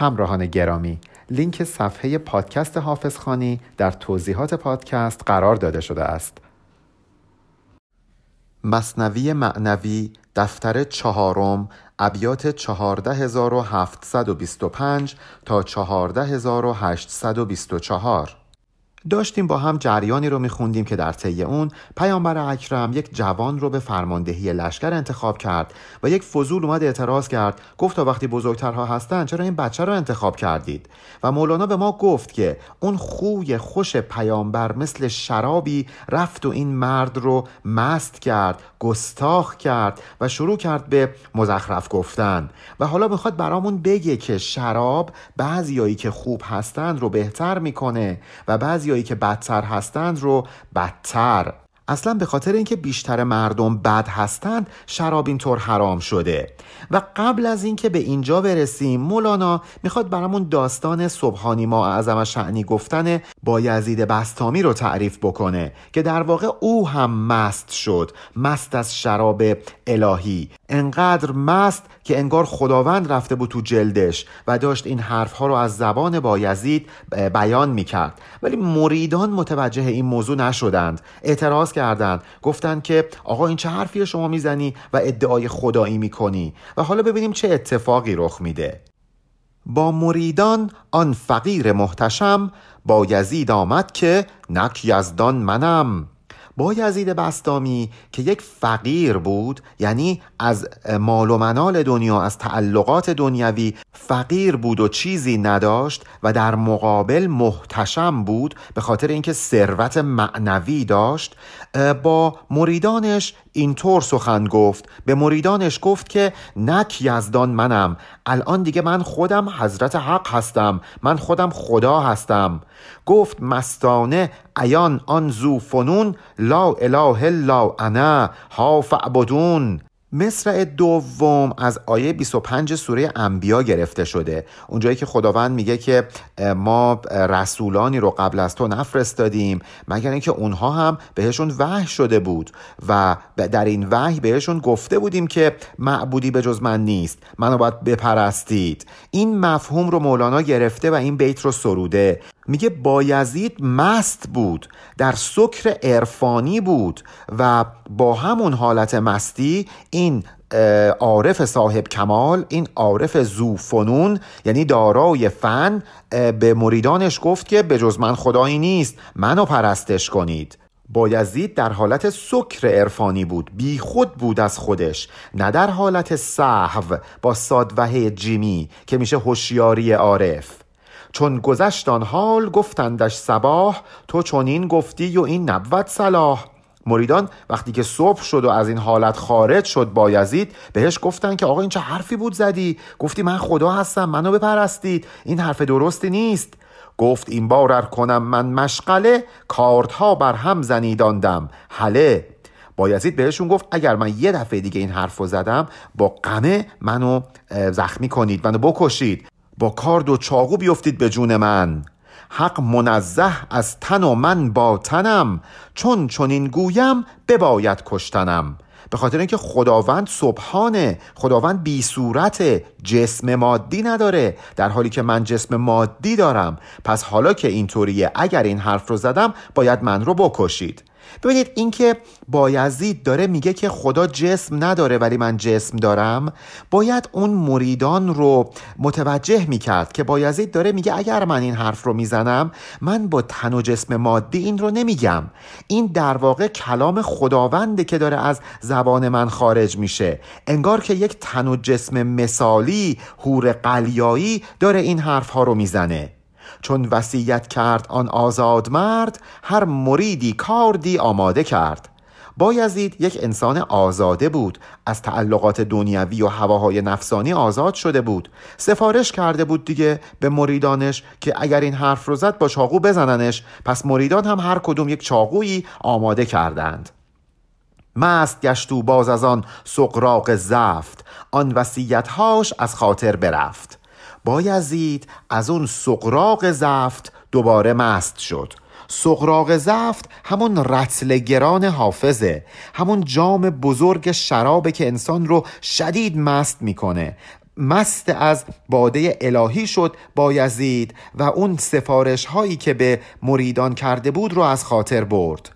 همراهان گرامی لینک صفحه پادکست حافظ خانی در توضیحات پادکست قرار داده شده است. مصنوی معنوی دفتر چهارم ابیات 14725 تا 14824 داشتیم با هم جریانی رو میخوندیم که در طی اون پیامبر اکرم یک جوان رو به فرماندهی لشکر انتخاب کرد و یک فضول اومد اعتراض کرد. گفت تا وقتی بزرگترها هستن چرا این بچه رو انتخاب کردید؟ و مولانا به ما گفت که اون خوی خوش پیامبر مثل شرابی رفت و این مرد رو مست کرد گستاخ کرد و شروع کرد به مزخرف گفتن. و حالا می‌خواد برامون بگه که شراب بعضیایی که خوب هستند رو بهتر می‌کنه و بعضی بعضیایی که بدتر هستند رو بدتر. اصلا به خاطر اینکه بیشتر مردم بد هستند شراب اینطور حرام شده. و قبل از اینکه به اینجا برسیم مولانا می‌خواد برامون داستان صبحانی ما اعظم شعنی گفتن با یزید بستامی رو تعریف بکنه که در واقع او هم مست شد مست از شراب الهی. انقدر مست که انگار خداوند رفته بود تو جلدش و داشت این حرفها رو از زبان بایزید بیان می‌کرد. ولی مریدان متوجه این موضوع نشدند. اعتراض کردند. گفتند که آقا این چه حرفی شما می‌زنی و ادعای خدایی می‌کنی؟ و حالا ببینیم چه اتفاقی رخ میده. با مریدان آن فقیر محتشم با یزید آمد که نک یزدان منم. با یزید بستامی که یک فقیر بود یعنی از مال و منال دنیا از تعلقات دنیوی فقیر بود و چیزی نداشت و در مقابل محتشم بود به خاطر اینکه ثروت معنوی داشت با مریدانش اینطور سخن گفت. به مریدانش گفت که نک یزدان منم الان دیگه من خودم حضرت حق هستم. من خودم خدا هستم. گفت مستانه ایان آن زو فنون لا اله الا انا ها فعبدون مصرع دوم از آیه 25 سوره انبیا گرفته شده. اونجایی که خداوند میگه که ما رسولانی رو قبل از تو نفرستادیم مگر اینکه اونها هم بهشون وحی شده بود و در این وحی بهشون گفته بودیم که معبودی به جز من نیست منو باید بپرستید. این مفهوم رو مولانا گرفته و این بیت رو سروده. میگه بایزید مست بود در سکر عرفانی بود و با همون حالت مستی این عارف صاحب کمال این عارف زوفنون یعنی دارای فن به مریدانش گفت که به جز من خدایی نیست منو پرستش کنید. بایزید در حالت سکر عرفانی بود بی خود بود از خودش نه در حالت صحو با سادوهه جیمی که میشه هوشیاری عارف. چون گذشت آن حال گفتندش صباح تو چنین گفتی و این نبود صلاح. مریدان وقتی که صبح شد و از این حالت خارج شد بایزید بهش گفتن که آقا این چه حرفی بود زدی؟ گفتی من خدا هستم منو بپرستید. این حرف درستی نیست. گفت این بار کنم من مشغله کارتها بر هم زنیداندم. حله بایزید بهشون گفت اگر من یه دفعه دیگه این حرف رو زدم با قمه منو زخمی کنید منو بکشید. با کارد و چاقو بیفتید به جون من. حق منزه از تن و من با تنم. چون چنین گویم بباید کشتنم. به خاطر اینکه خداوند سبحانه خداوند بی صورت جسم مادی نداره. در حالی که من جسم مادی دارم. پس حالا که اینطوریه اگر این حرف رو زدم باید من رو بکشید. ببینید اینکه بایزید داره میگه که خدا جسم نداره ولی من جسم دارم. باید اون مریدان رو متوجه می‌کرد که بایزید داره میگه اگر من این حرف رو می‌زنم من با تن و جسم مادی این رو نمیگم. این در واقع کلام خداونده که داره از زبان من خارج میشه. انگار که یک تن و جسم مثالی هور قلیایی داره این حرف ها رو می‌زنه. چون وصیت کرد آن آزاد مرد هر مریدی کاردی آماده کرد. بایزید یک انسان آزاده بود از تعلقات دنیوی و هواهای نفسانی آزاد شده بود. سفارش کرده بود دیگه به مریدانش که اگر این حرف رو زد با چاقو بزننش پس مریدان هم هر کدوم یک چاقویی آماده کردند. مست گشتو باز از آن سقراق زفت آن وسیعتهاش از خاطر برفت. بایزید از اون سقراق زفت دوباره مست شد. سقراق زفت همون رتل گران حافظه همون جام بزرگ شرابه که انسان رو شدید مست می‌کنه. مست از باده الهی شد بایزید و اون سفارش هایی که به مریدان کرده بود رو از خاطر برد.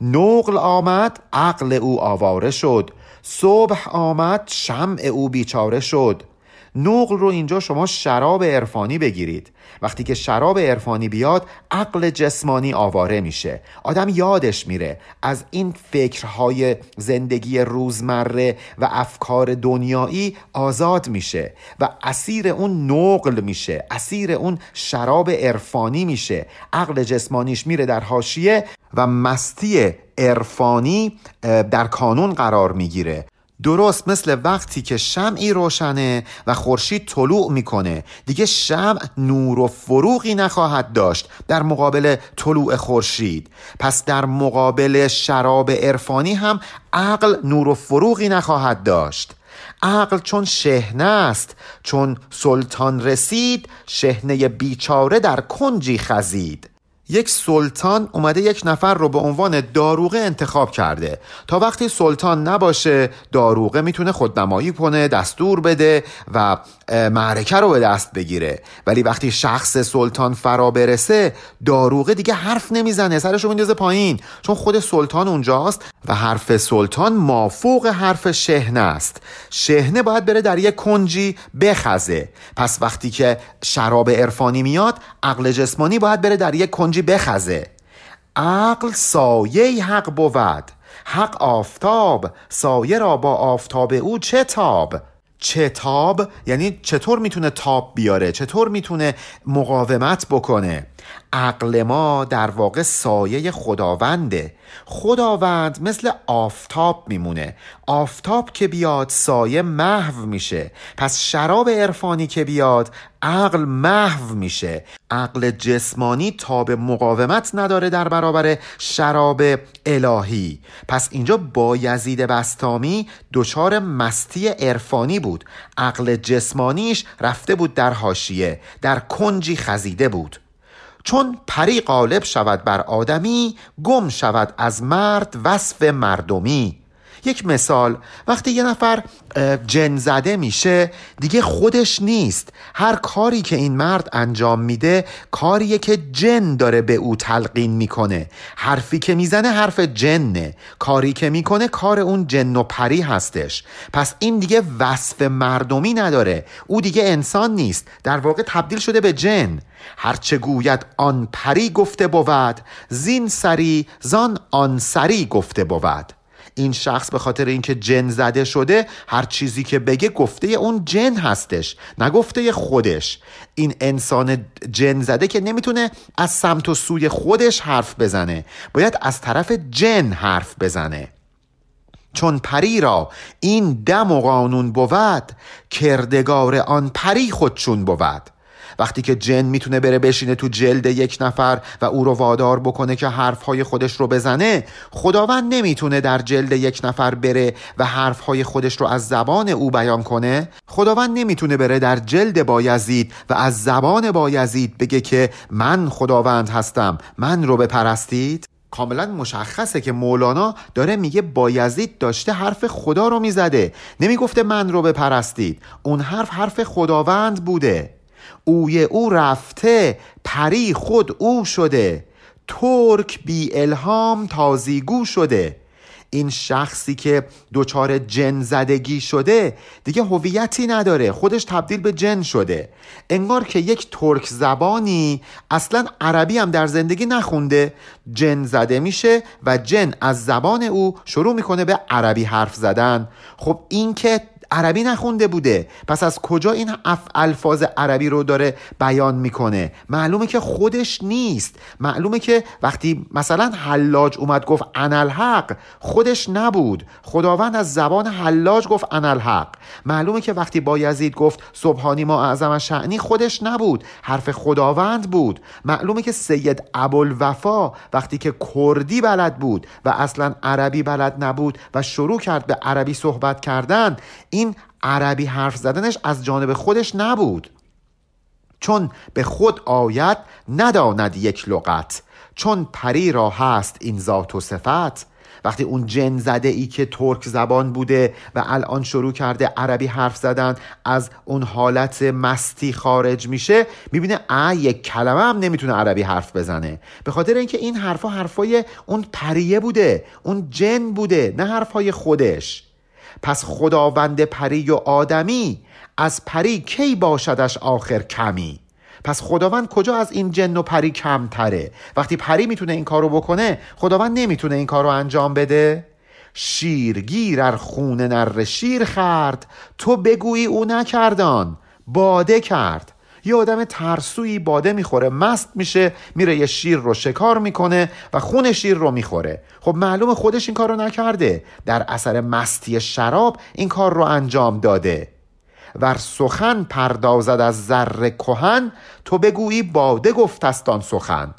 نقل آمد عقل او آواره شد. صبح آمد شمع او بیچاره شد. نقل رو اینجا شما شراب عرفانی بگیرید. وقتی که شراب عرفانی بیاد عقل جسمانی آواره میشه. آدم یادش میره. از این فکرهای زندگی روزمره و افکار دنیایی آزاد میشه و اسیر اون نقل میشه. اسیر اون شراب عرفانی میشه. عقل جسمانیش میره در حاشیه و مستی عرفانی در کانون قرار می‌گیره. درست مثل وقتی که شمعی روشنه و خورشید طلوع می‌کنه. دیگه شمع نور و فروغی نخواهد داشت در مقابل طلوع خورشید. پس در مقابل شراب عرفانی هم عقل نور و فروغی نخواهد داشت. عقل چون شهنه است چون سلطان رسید شهنه بیچاره در کنجی خزید. یک سلطان اومده یک نفر رو به عنوان داروغه انتخاب کرده. تا وقتی سلطان نباشه داروغه می‌تونه خودنمایی کنه دستور بده و معرکه رو به دست بگیره. ولی وقتی شخص سلطان فرا برسه داروغه دیگه حرف نمی‌زنه. سرش رو میندازه پایین. چون خود سلطان اونجاست و حرف سلطان مافوق حرف شهنه است. شهنه باید بره در یک کنجی بخزه. پس وقتی که شراب عرفانی میاد عقل جسمانی باید بره در یک کنجی بخزه. عقل سایه حق بود. حق آفتاب. سایه را با آفتاب او چه تاب؟ چه تاب یعنی چطور می‌تونه تاب بیاره؟ چطور می‌تونه مقاومت بکنه؟ عقل ما در واقع سایه خداونده. خداوند مثل آفتاب میمونه. آفتاب که بیاد سایه محو میشه. پس شراب عرفانی که بیاد عقل محو میشه. عقل جسمانی تاب مقاومت نداره در برابر شراب الهی. پس اینجا با یزید بستامی دچار مستی عرفانی بود. عقل جسمانیش رفته بود در حاشیه در کنجی خزیده بود. چون پری غالب شود بر آدمی گم شود از مرد وصف مردمی. یک مثال وقتی یه نفر جن زده میشه دیگه خودش نیست. هر کاری که این مرد انجام میده کاریه که جن داره به او تلقین می‌کنه. حرفی که می‌زنه حرف جنه. کاری که می‌کنه کار اون جن و پری هستش. پس این دیگه وصف مردمی نداره. او دیگه انسان نیست. در واقع تبدیل شده به جن. هرچه گوید آن پری گفته بود زین سری زان آن سری گفته بود. این شخص به خاطر اینکه جن زده شده هر چیزی که بگه گفته اون جن هستش نگفته خودش. این انسان جن زده که نمی‌تونه از سمت و سوی خودش حرف بزنه. باید از طرف جن حرف بزنه. چون پری را این دم و قانون بود کردگار آن پری خودشون بود. وقتی که جن می‌تونه بره بشینه تو جلد یک نفر و او رو وادار بکنه که حرفهای خودش رو بزنه خداوند نمی‌تونه در جلد یک نفر بره و حرفهای خودش رو از زبان او بیان کنه. خداوند نمی‌تونه بره در جلد بایزید و از زبان بایزید بگه که من خداوند هستم من رو بپرستید. کاملا مشخصه که مولانا داره میگه بایزید داشته حرف خدا رو می‌زده. نمی‌گفته من رو بپرستید. اون حرف حرف خداوند بوده. اوی او رفته پری خود او شده. ترک بی الهام تازیگو شده. این شخصی که دچار جن زدگی شده دیگه هویتی نداره. خودش تبدیل به جن شده. انگار که یک ترک زبانی اصلا عربی هم در زندگی نخونده. جن زده میشه و جن از زبان او شروع می‌کنه به عربی حرف زدن. خب این که عربی نخونده بوده. پس از کجا این الفاظ عربی رو داره بیان می‌کنه؟ معلومه که خودش نیست. معلومه که وقتی مثلا حلاج اومد گفت انالحق خودش نبود. خداوند از زبان حلاج گفت انالحق. معلومه که وقتی با یزید گفت سبحانی ما اعظم شعنی خودش نبود. حرف خداوند بود. معلومه که سید ابوالوفا وقتی که کردی بلد بود و اصلا عربی بلد نبود و شروع کرد به عربی صحبت کردن این عربی حرف زدنش از جانب خودش نبود. چون به خود آید نداند یک لغت. چون پری را هست این ذات و صفت. وقتی اون جن زده ای که ترک زبان بوده و الان شروع کرده عربی حرف زدن از اون حالت مستی خارج میشه می‌بینه ا یک کلمه هم نمی‌تونه عربی حرف بزنه. به خاطر اینکه این حرفا حرفای اون پریه بوده اون جن بوده نه حرفای خودش. پس خداوند پری و آدمی از پری کی باشدش آخر کمی؟ پس خداوند کجا از این جن و پری کمتره؟ وقتی پری می‌تونه این کارو بکنه خداوند نمی‌تونه این کارو انجام بده؟ شیرگیر ار خون نر شیر خرد تو بگویی او نکردان باده کرد. یه آدم ترسویی باده می‌خوره مست میشه میره یه شیر رو شکار می‌کنه و خون شیر رو می‌خوره. خب معلوم خودش این کار رو نکرده. در اثر مستی شراب این کار رو انجام داده. ور سخن پردازد از زر کهن تو بگویی باده گفتستان سخن.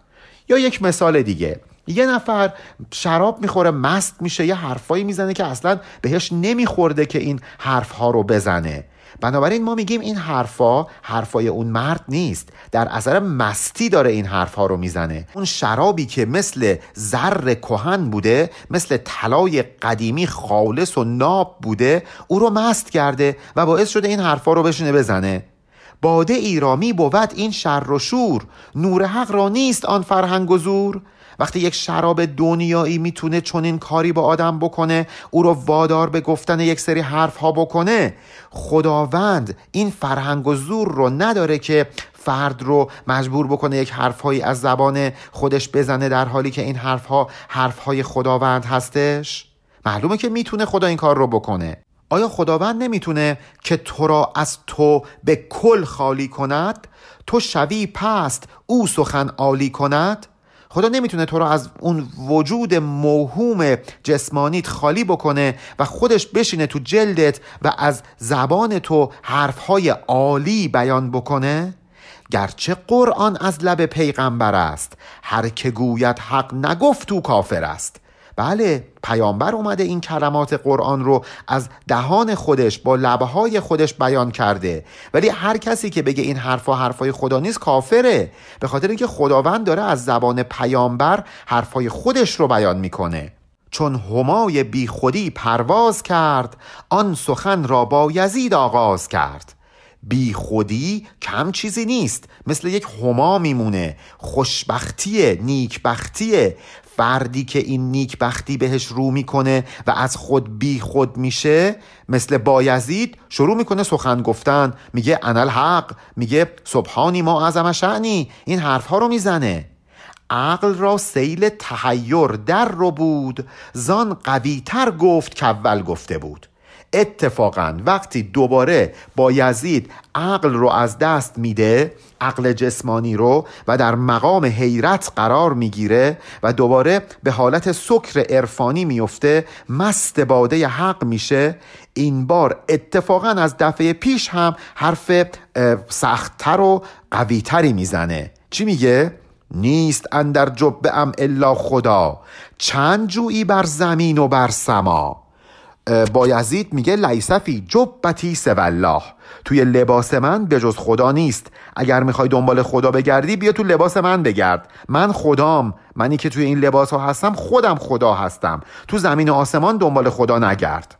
یا یک مثال دیگه. یه نفر شراب می‌خوره مست میشه یه حرفایی می‌زنه که اصلا بهش نمیخورده که این حرفها رو بزنه. بنابراین ما میگیم این حرفا حرفای اون مرد نیست. در اثر مستی داره این حرفها رو می‌زنه. اون شرابی که مثل زر کهن بوده مثل طلای قدیمی خالص و ناب بوده او رو مست کرده و باعث شده این حرفا رو بشینه بزنه. باده ایرامی بود این شر و شور. نور حق را نیست آن فرهنگ و زور. وقتی یک شراب دنیایی می‌تونه چنین کاری با آدم بکنه او رو وادار به گفتن یک سری حرف ها بکنه خداوند این فرهنگ و زور رو نداره که فرد رو مجبور بکنه یک حرفهایی از زبان خودش بزنه در حالی که این حرفها حرفهای خداوند هستش؟ معلومه که می‌تونه خدا این کار رو بکنه. آیا خداوند نمی‌تونه که تو را از تو به کل خالی کند؟ تو شوی پست او سخن عالی کند؟ خدا نمی‌تونه تو رو از اون وجود موهوم جسمانیت خالی بکنه و خودش بشینه تو جلدت و از زبان تو حرفهای عالی بیان بکنه. گرچه قرآن از لب پیغمبر است هر که گوید حق نگفت تو کافر است. بله پیامبر اومده این کلمات قرآن رو از دهان خودش با لبهای خودش بیان کرده. ولی هر کسی که بگه این حرفا حرفای خدا نیست کافره. به خاطر اینکه خداوند داره از زبان پیامبر حرفای خودش رو بیان می‌کنه. چون همای بی خودی پرواز کرد آن سخن را با یزید آغاز کرد. بی خودی کم چیزی نیست مثل یک هما میمونه. خوشبختیه نیکبختیه. فردی که این نیکبختی بهش رو می‌کنه و از خود بی خود میشه مثل بایزید شروع می‌کنه سخن گفتن. میگه انال حق میگه سبحانی ما عظم شعنی این حرفها رو می‌زنه. عقل را سیل تحیر در رو بود زان قوی تر گفت که اول گفته بود. اتفاقا وقتی دوباره با یزید عقل رو از دست میده عقل جسمانی رو و در مقام حیرت قرار می‌گیره و دوباره به حالت سکر عرفانی میفته مست باده حق میشه. این بار اتفاقا از دفعه پیش هم حرف سختتر و قویتری می‌زنه. چی میگه؟ نیست اندر جب ام الا خدا. چند جویی بر زمین و بر سما. بایزید میگه لیسفی جبتی سوالله. توی لباس من به جز خدا نیست. اگر می‌خوای دنبال خدا بگردی بیا تو لباس من بگرد. من خدام. منی که توی این لباس ها هستم خودم خدا هستم. تو زمین و آسمان دنبال خدا نگرد.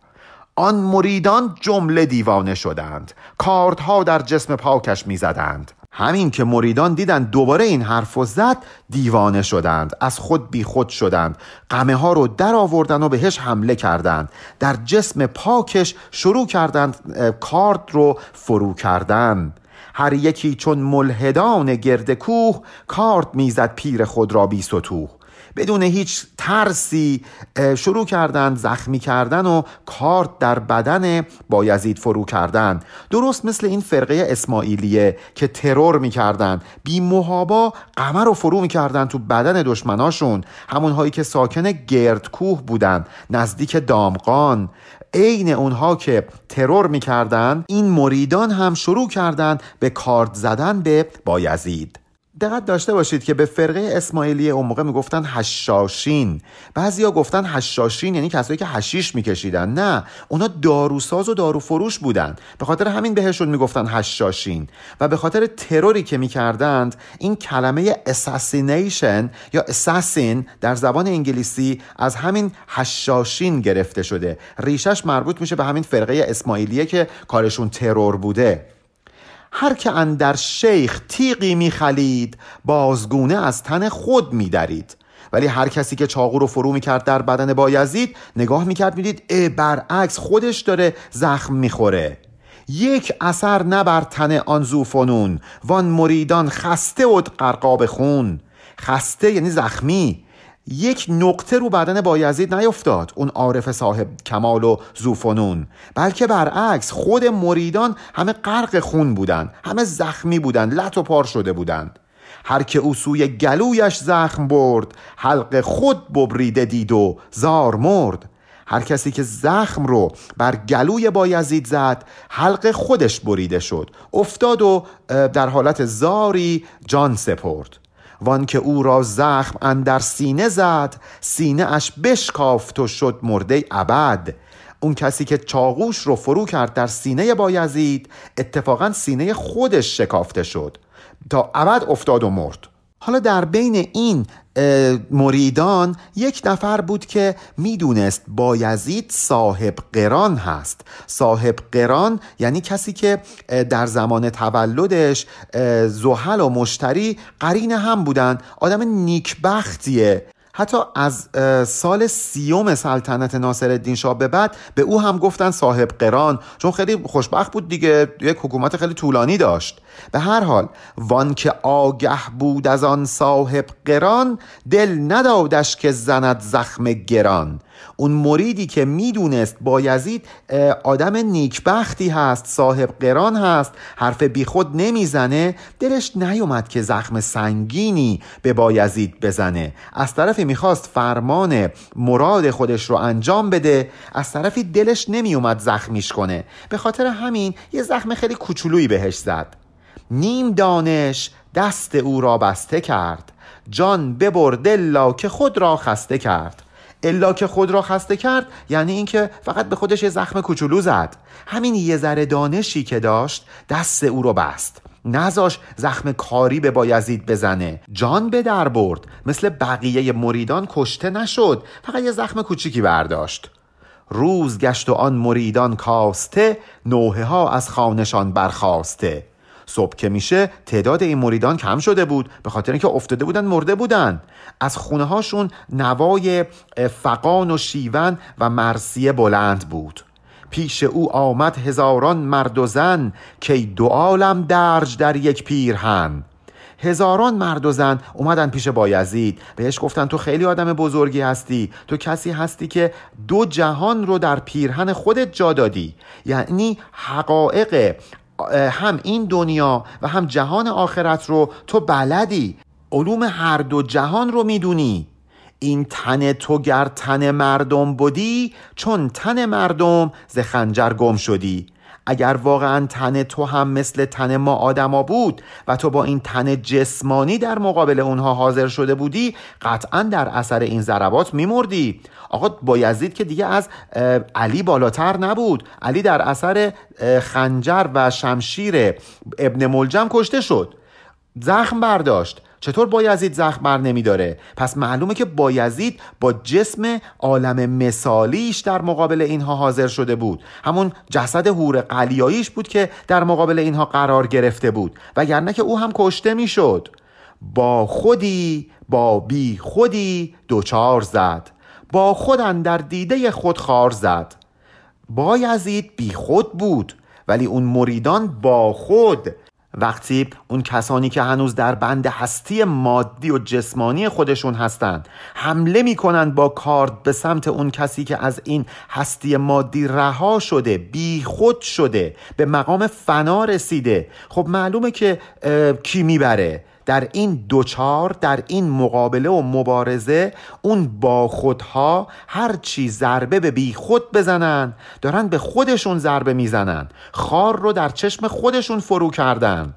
آن مریدان جمله دیوانه شدند. کاردها در جسم پاکش می‌زدند. همین که مریدان دیدن دوباره این حرف و زد دیوانه شدند از خود بی خود شدند. قمه ها رو در آوردن و بهش حمله کردند. در جسم پاکش شروع کردند کارد رو فرو کردن. هر یکی چون ملحدان گرد کوه کارد می‌زد پیر خود را بی ستوه. بدون هیچ ترسی شروع کردند زخمی کردن و کارت در بدن بایزید فرو کردن درست مثل این فرقه اسماعیلیه که ترور می‌کردن بی محابا قمر رو فرو می‌کردن تو بدن دشمناشون. همونهایی که ساکن گردکوه بودن نزدیک دامقان عین اونها که ترور می‌کردن این مریدان هم شروع کردند به کارد زدن به بایزید دقت داشته باشید که به فرقه اسماعیلی اون موقع می‌گفتن هشاشین بعضیا گفتن هشاشین یعنی کسایی که هشیش میکشیدن. نه اونا داروساز و داروفروش بودن. به خاطر همین بهشون می‌گفتن هشاشین و به خاطر تروری که می‌کردند این کلمه اساسینیشن یا اساسین در زبان انگلیسی از همین هشاشین گرفته شده. ریشش مربوط میشه به همین فرقه اسماعیلیه که کارشون ترور بوده. هر که اندر شیخ تیغی میخلید بازگونه از تن خود میدرید. ولی هر کسی که چاقو رو فرو می‌کرد در بدن بایزید نگاه می‌کرد می‌دید اه برعکس خودش داره زخم می‌خوره. یک اثر نبر تن آن زوفنون وان مریدان خسته و قرقاب خون. خسته یعنی زخمی. یک نقطه رو بدن بایزید نیفتاد. اون عارف صاحب کمال و زوفنون بلکه برعکس خود مریدان همه غرق خون بودند. همه زخمی بودند. لط و پار شده بودند. هر که او سوی گلویش زخم برد حلق خود ببریده دید و زار مرد. هر کسی که زخم رو بر گلوی بایزید زد حلق خودش بریده شد. افتاد و در حالت زاری جان سپرد. وان که او را زخم اندر سینه زد سینه اش بشکافت و شد مرده ابد. اون کسی که چاقوش رو فرو کرد در سینه بایزید اتفاقا سینه خودش شکافته شد. تا ابد افتاد و مرد. حالا در بین این مریدان یک نفر بود که می‌دونست بایزید صاحب قران هست. صاحب قران یعنی کسی که در زمان تولدش زحل و مشتری قرین هم بودن. آدم نیکبختیه. حتی از سال سیوم سلطنت ناصر الدین شاه به بعد به او هم گفتن صاحب قران چون خیلی خوشبخت بود دیگه یک حکومت خیلی طولانی داشت. به هر حال وان که آگه بود از آن صاحب قران دل ندادش که زند زخم گران. اون مریدی که می‌دونست بایزید آدم نیکبختی هست صاحب قران هست حرف بیخود نمی‌زنه. دلش نیومد که زخم سنگینی به بایزید بزنه. از طرفی می‌خواست فرمان مراد خودش رو انجام بده از طرفی دلش نمیومد زخمیش کنه. به خاطر همین یه زخم خیلی کوچولویی بهش زد. نیم دانش دست او را بسته کرد. جان ببرد الا که خود را خسته کرد. الا که خود را خسته کرد یعنی اینکه فقط به خودش یه زخم کوچولو زد. همین یه ذره دانشی که داشت دست او رو بست. نزاش زخم کاری به بایزید بزنه. جان به در برد. مثل بقیه مریدان کشته نشد. فقط یه زخم کوچیکی برداشت. روز گشت و آن مریدان کاسته نوحه ها از خانشان برخواسته صبح که میشه تعداد این مریدان کم شده بود به خاطر اینکه افتاده بودن مرده بودن. از خونه هاشون نوای فقان و شیون و مرسیه بلند بود. پیش او آمد هزاران مرد و زن که دو عالم درج در یک پیرهن. هزاران مرد و زن اومدن پیش بایزید بهش گفتن تو خیلی آدم بزرگی هستی. تو کسی هستی که دو جهان رو در پیرهن خودت جا دادی. یعنی حقایق هم این دنیا و هم جهان آخرت رو تو بلدی. علوم هر دو جهان رو می‌دونی. این تن تو گر تن مردم بودی چون تن مردم ز خنجر گم شدی. اگر واقعا تن تو هم مثل تن ما آدما بود و تو با این تن جسمانی در مقابل اونها حاضر شده بودی قطعا در اثر این ضربات میمردی. آقا بایزید که دیگه از علی بالاتر نبود. علی در اثر خنجر و شمشیر ابن ملجم کشته شد. زخم برداشت. چطور بایزید زخم بر نمیداره؟ پس معلومه که بایزید با جسم عالم مثالیش در مقابل اینها حاضر شده بود. همون جسد هور قلیاییش بود که در مقابل اینها قرار گرفته بود. وگرنه که او هم کشته می‌شد. با خودی با بی خودی دوچار زد. با خود در دیده خود خار زد. بایزید بی خود بود ولی اون مریدان با خود وقتی اون کسانی که هنوز در بند هستی مادی و جسمانی خودشون هستند حمله می‌کنند با کارد به سمت اون کسی که از این هستی مادی رها شده بی خود شده به مقام فنا رسیده. خب معلومه که کی می‌بره؟ در این دوچار در این مقابله و مبارزه اون با خودها هر چی ضربه به بی خود بزنن دارن به خودشون ضربه می‌زنن. خار رو در چشم خودشون فرو کردن.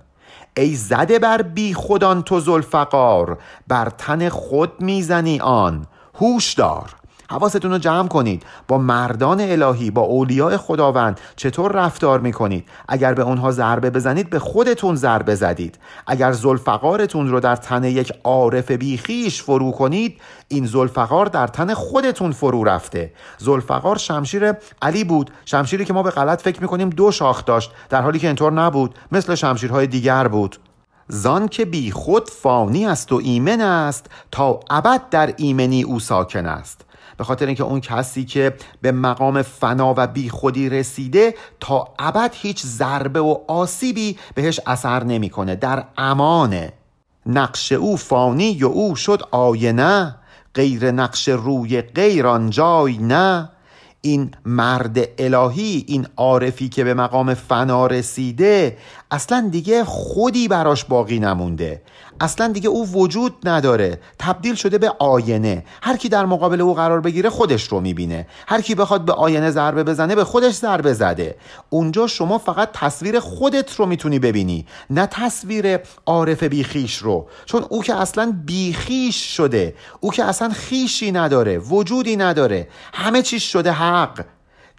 ای زده بر بی خودان تو زلفقار بر تن خود می‌زنی آن. هوش دار. حواستون رو جمع کنید. با مردان الهی با اولیاء خداوند چطور رفتار می‌کنید؟ اگر به اونها ضربه بزنید به خودتون ضربه زدید. اگر زلفقارتون رو در تن یک عارف بیخیش فرو کنید این زلفقار در تن خودتون فرو رفته. زلفقار شمشیر علی بود شمشیری که ما به غلط فکر می‌کنیم دو شاخ داشت در حالی که اینطور نبود مثل شمشیرهای دیگر بود. زان که بی خود فانی است و ایمن است تا ابد در ایمنی او ساکن است. به خاطر اینکه اون کسی که به مقام فنا و بی خودی رسیده تا ابد هیچ ضربه و آسیبی بهش اثر نمی‌کنه. در امانه نقش او فانی و او شد آینه غیر نقش روی غیر آن جای نه. این مرد الهی این عارفی که به مقام فنا رسیده اصلا دیگه خودی براش باقی نمونده. اصلا دیگه او وجود نداره. تبدیل شده به آینه. هر کی در مقابل او قرار بگیره خودش رو می‌بینه. هر کی بخواد به آینه ضربه بزنه به خودش ضربه زده. اونجا شما فقط تصویر خودت رو می‌تونی ببینی نه تصویر عارف بیخیش رو. چون او که اصلا بیخیش شده او که اصلا خیشی نداره وجودی نداره. همه چیز شده حق.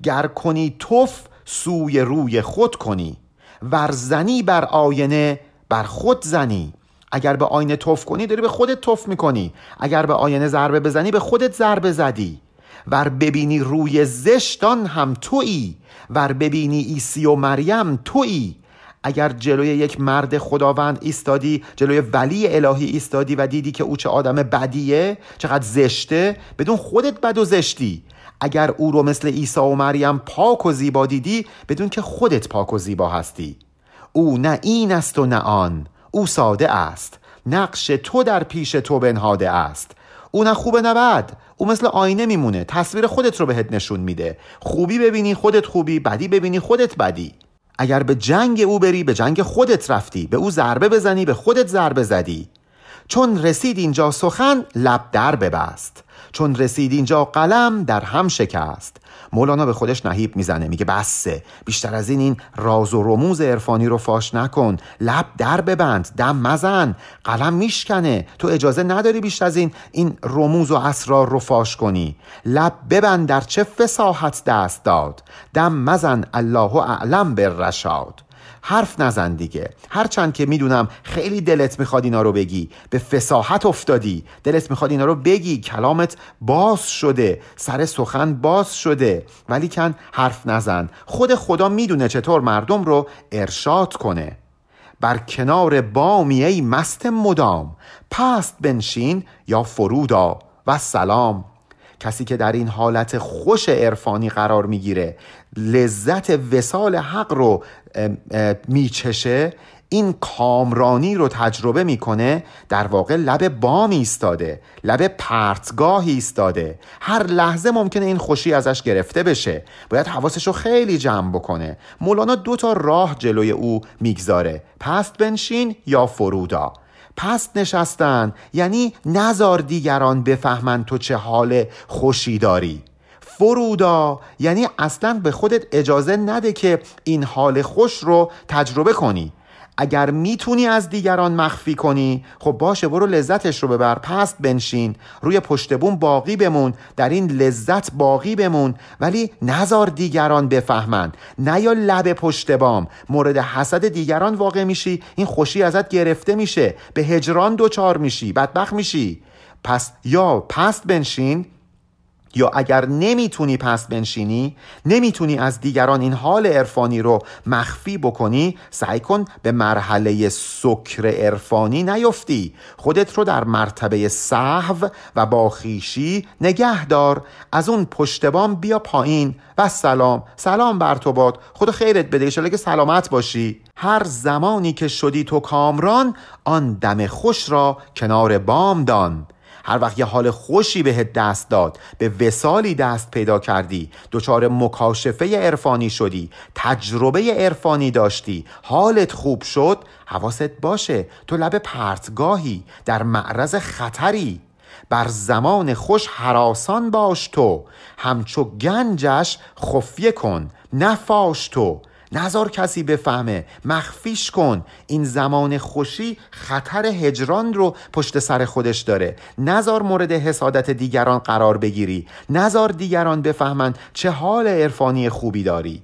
گر کنی توف سوی روی خود کنی. ورزنی بر آینه بر خود زنی. اگر به آینه توف کنی داری به خودت توف می‌کنی. اگر به آینه ضربه بزنی به خودت ضربه زدی. ور ببینی روی زشتان هم تویی. ور ببینی ایسی و مریم تویی. اگر جلوی یک مرد خداوند ایستادی جلوی ولی الهی ایستادی و دیدی که او چه آدم بدیه چقدر زشته بدون خودت بد و زشتی. اگر او رو مثل عیسی و مریم پاک و زیبا دیدی بدون که خودت پاک و زیبا هستی. او نه این است و نه آن. او ساده است. نقش تو در پیش تو بنهاده است. او نه خوبه نه بد او مثل آینه میمونه. تصویر خودت رو بهت نشون میده. خوبی ببینی خودت خوبی بدی ببینی خودت بدی. اگر به جنگ او بری به جنگ خودت رفتی. به او ضربه بزنی به خودت ضربه زدی. چون رسید اینجا سخن لب در ببست. چون رسید اینجا قلم در هم شکست. مولانا به خودش نهیب می‌زنه میگه بسه. بیشتر از این این راز و رموز عرفانی رو فاش نکن. لب در ببند دم مزن. قلم میشکنه. تو اجازه نداری بیشتر از این این رموز و اسرار رو فاش کنی. لب ببند در چه فساحت دست داد. دم مزن الله اعلم بر رشاد حرف نزن دیگه. هرچند که می‌دونم خیلی دلت می‌خواد اینا رو بگی. به فساحت افتادی. دلت می‌خواد اینا رو بگی. کلامت باز شده. سر سخن باز شده. ولی کن حرف نزن. خود خدا می‌دونه چطور مردم رو ارشاد کنه. بر کنار بامی ای مست مدام. پست بنشین یا فرودا و سلام. کسی که در این حالت خوش عرفانی قرار می‌گیره لذت وسال حق رو میچشه این کامرانی رو تجربه می‌کنه در واقع لب بام ایستاده لب پرتگاه ایستاده. هر لحظه ممکنه این خوشی ازش گرفته بشه. باید حواسش رو خیلی جمع بکنه. مولانا دو تا راه جلوی او می‌گذاره. پست بنشین یا فرودا پست نشستن. یعنی نزار دیگران بفهمن تو چه حال خوشی داری. فرودا یعنی اصلا به خودت اجازه نده که این حال خوش رو تجربه کنی. اگر می‌تونی از دیگران مخفی کنی خب باشه برو لذتش رو ببر پست بنشین روی پشت بوم باقی بمون در این لذت باقی بمون ولی نزار دیگران بفهمن. نه یا لب پشت بام مورد حسد دیگران واقع میشی این خوشی ازت گرفته میشه به هجران دوچار میشی بدبخ میشی. پس یا پست بنشین یا اگر نمی‌تونی پس بنشینی نمی‌تونی از دیگران این حال عرفانی رو مخفی بکنی سعی کن به مرحله سکر عرفانی نیفتی. خودت رو در مرتبه صحو و باخیشی نگه دار از اون پشتبام بیا پایین. و سلام سلام بر تو باد. خدا خیرت بده. که سلامت باشی. هر زمانی که شدی تو کامران آن دم خوش را کنار بام دان. هر وقت یه حال خوشی بهت دست داد به وسالی دست پیدا کردی. دچار مکاشفه عرفانی شدی تجربه عرفانی داشتی. حالت خوب شد حواست باشه. تو لب پرتگاهی در معرض خطری. بر زمان خوش حراسان باش تو. همچو گنجش خفیه کن نفاش تو. نظر کسی بفهمه. مخفیش کن. این زمان خوشی خطر هجران رو پشت سر خودش داره. نظر مورد حسادت دیگران قرار بگیری. نظر دیگران بفهمن چه حال عرفانی خوبی داری.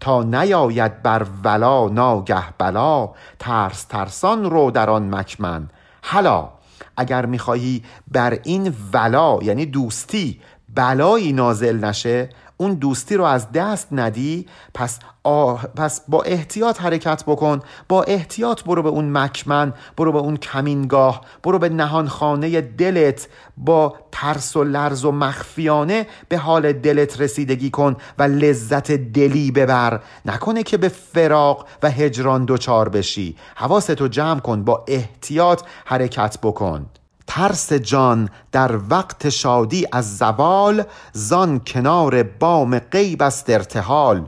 تا نیاید بر ولا ناگه بلا ترس ترسان رو در آن مکمن. حالا اگر می‌خواهی بر این ولا یعنی دوستی بلایی نازل نشه اون دوستی رو از دست ندی پس, آه پس با احتیاط حرکت بکن. با احتیاط برو به اون مکمن برو به اون کمینگاه برو به نهانخانه دلت. با ترس و لرز و مخفیانه به حال دلت رسیدگی کن و لذت دلی ببر. نکنه که به فراق و هجران دچار بشی. حواستو جمع کن با احتیاط حرکت بکن. ترس جان در وقت شادی از زوال زان کنار بام غیب است ارتحال.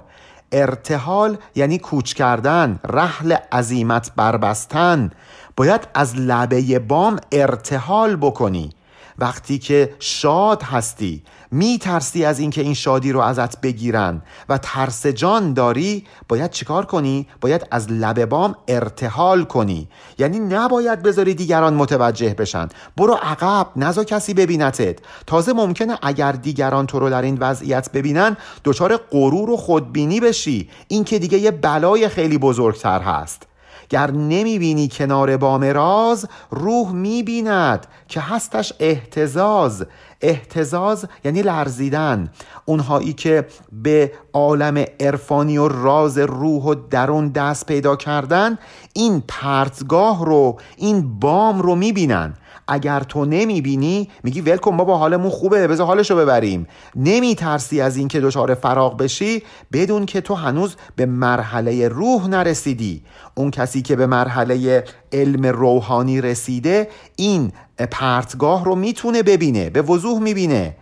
ارتحال یعنی کوچ کردن رحل عزیمت بربستن. باید از لبه بام ارتحال بکنی. وقتی که شاد هستی می ترسی از اینکه این شادی رو ازت بگیرن. و ترس جان داری باید چیکار کنی؟ باید از لب بام ارتحال کنی. یعنی نباید بذاری دیگران متوجه بشن. برو عقب نزا کسی ببینتت. تازه ممکنه اگر دیگران تو رو در این وضعیت ببینن دچار غرور و خودبینی بشی. این که دیگه یه بلای خیلی بزرگتر هست. گر نمی‌بینی کنار بام راز روح می‌بیند که هستش احتزاز. احتزاز یعنی لرزیدن. اونهایی که به عالم عرفانی و راز روح و درون دست پیدا کردن این پرتگاه رو این بام رو می‌بینن. اگر تو نمی‌بینی میگی ول کن ما با حالمون خوبه بذار حالشو ببریم. نمیترسی از اینکه دچار فراغ بشی بدون که تو هنوز به مرحله روح نرسیدی. اون کسی که به مرحله علم روحانی رسیده این پرتگاه رو می‌تونه ببینه به وضوح می‌بینه.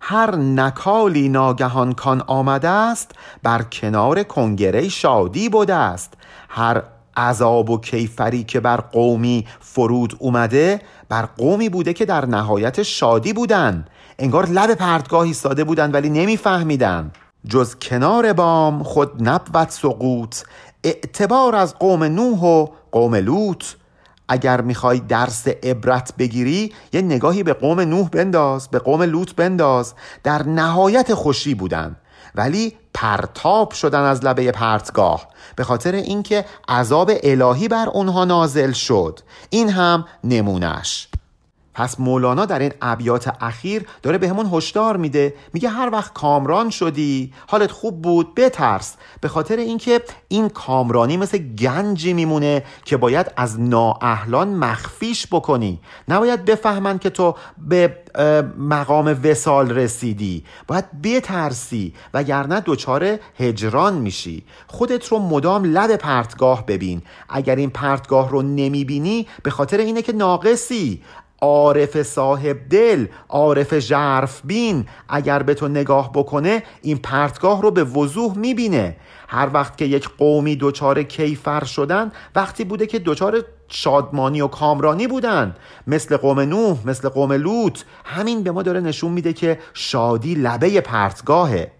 هر نکالی ناگهان کان آمده است بر کنار کنگره شادی بوده است. هر عذاب و کیفری که بر قومی فرود اومده بر قومی بوده که در نهایت شادی بودن. انگار لب پرتگاهی ساده بودن ولی نمیفهمیدن. جز کنار بام خود نبوت سقوط. اعتبار از قوم نوح و قوم لوط. اگر می‌خوای درس عبرت بگیری یه نگاهی به قوم نوح بنداز به قوم لوط بنداز. در نهایت خوشی بودن. ولی پرتاب شدن از لبه پرتگاه به خاطر اینکه عذاب الهی بر اونها نازل شد. این هم نمونش پس مولانا در این ابیات اخیر داره به همون هشدار میده میگه هر وقت کامران شدی حالت خوب بود بترس. به خاطر اینکه این کامرانی مثل گنجی میمونه که باید از نااهلان مخفیش بکنی. نباید بفهمن که تو به مقام وسال رسیدی. باید بترسی وگرنه دچار هجران میشی. خودت رو مدام لب پرتگاه ببین. اگر این پرتگاه رو نمی‌بینی به خاطر اینه که ناقصی. عارف صاحب دل عارف جرف بین. اگر به تو نگاه بکنه این پرتگاه رو به وضوح می‌بینه. هر وقت که یک قومی دچار کیفر شدن وقتی بوده که دچار شادمانی و کامرانی بودن. مثل قوم نوح مثل قوم لوط. همین به ما داره نشون میده که شادی لبه پرتگاهه.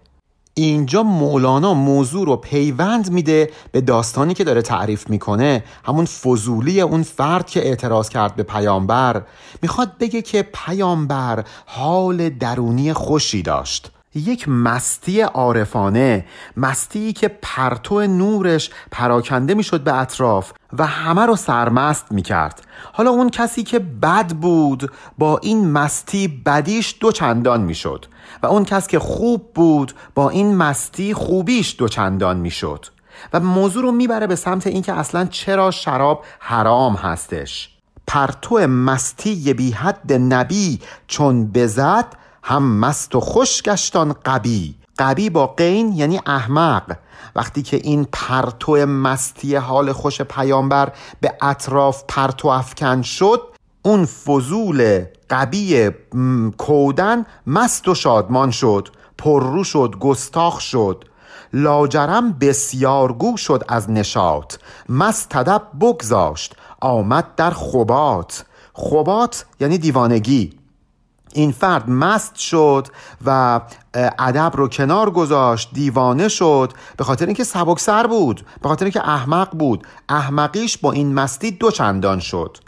اینجا مولانا موضوع رو پیوند میده به داستانی که داره تعریف می‌کنه. همون فضولی اون فرد که اعتراض کرد به پیامبر. می‌خواد بگه که پیامبر حال درونی خوشی داشت. یک مستی عارفانه مستی که پرتو نورش پراکنده می‌شد به اطراف و همه رو سرمست می‌کرد. حالا اون کسی که بد بود با این مستی بدیش دو چندان می‌شد و اون کس که خوب بود با این مستی خوبیش دو چندان می‌شد و موضوع رو می‌بره به سمت اینکه اصلا چرا شراب حرام هستش. پرتو مستی بی حد نبی چون بزد هم مست و خوش گشتان قبی. قبی با قین یعنی احمق. وقتی که این پرتو مستی حال خوش پیامبر به اطراف پرتو افکن شد اون فضول قبی کودن مست و شادمان شد پررو شد گستاخ شد. لاجرم بسیارگو شد از نشاط. مست تدب بگذاشت آمد در خبات خبات یعنی دیوانگی. این فرد مست شد و ادب رو کنار گذاشت دیوانه شد به خاطر اینکه سبکسر بود به خاطر اینکه احمق بود. احمقیش با این مستی دو چندان شد.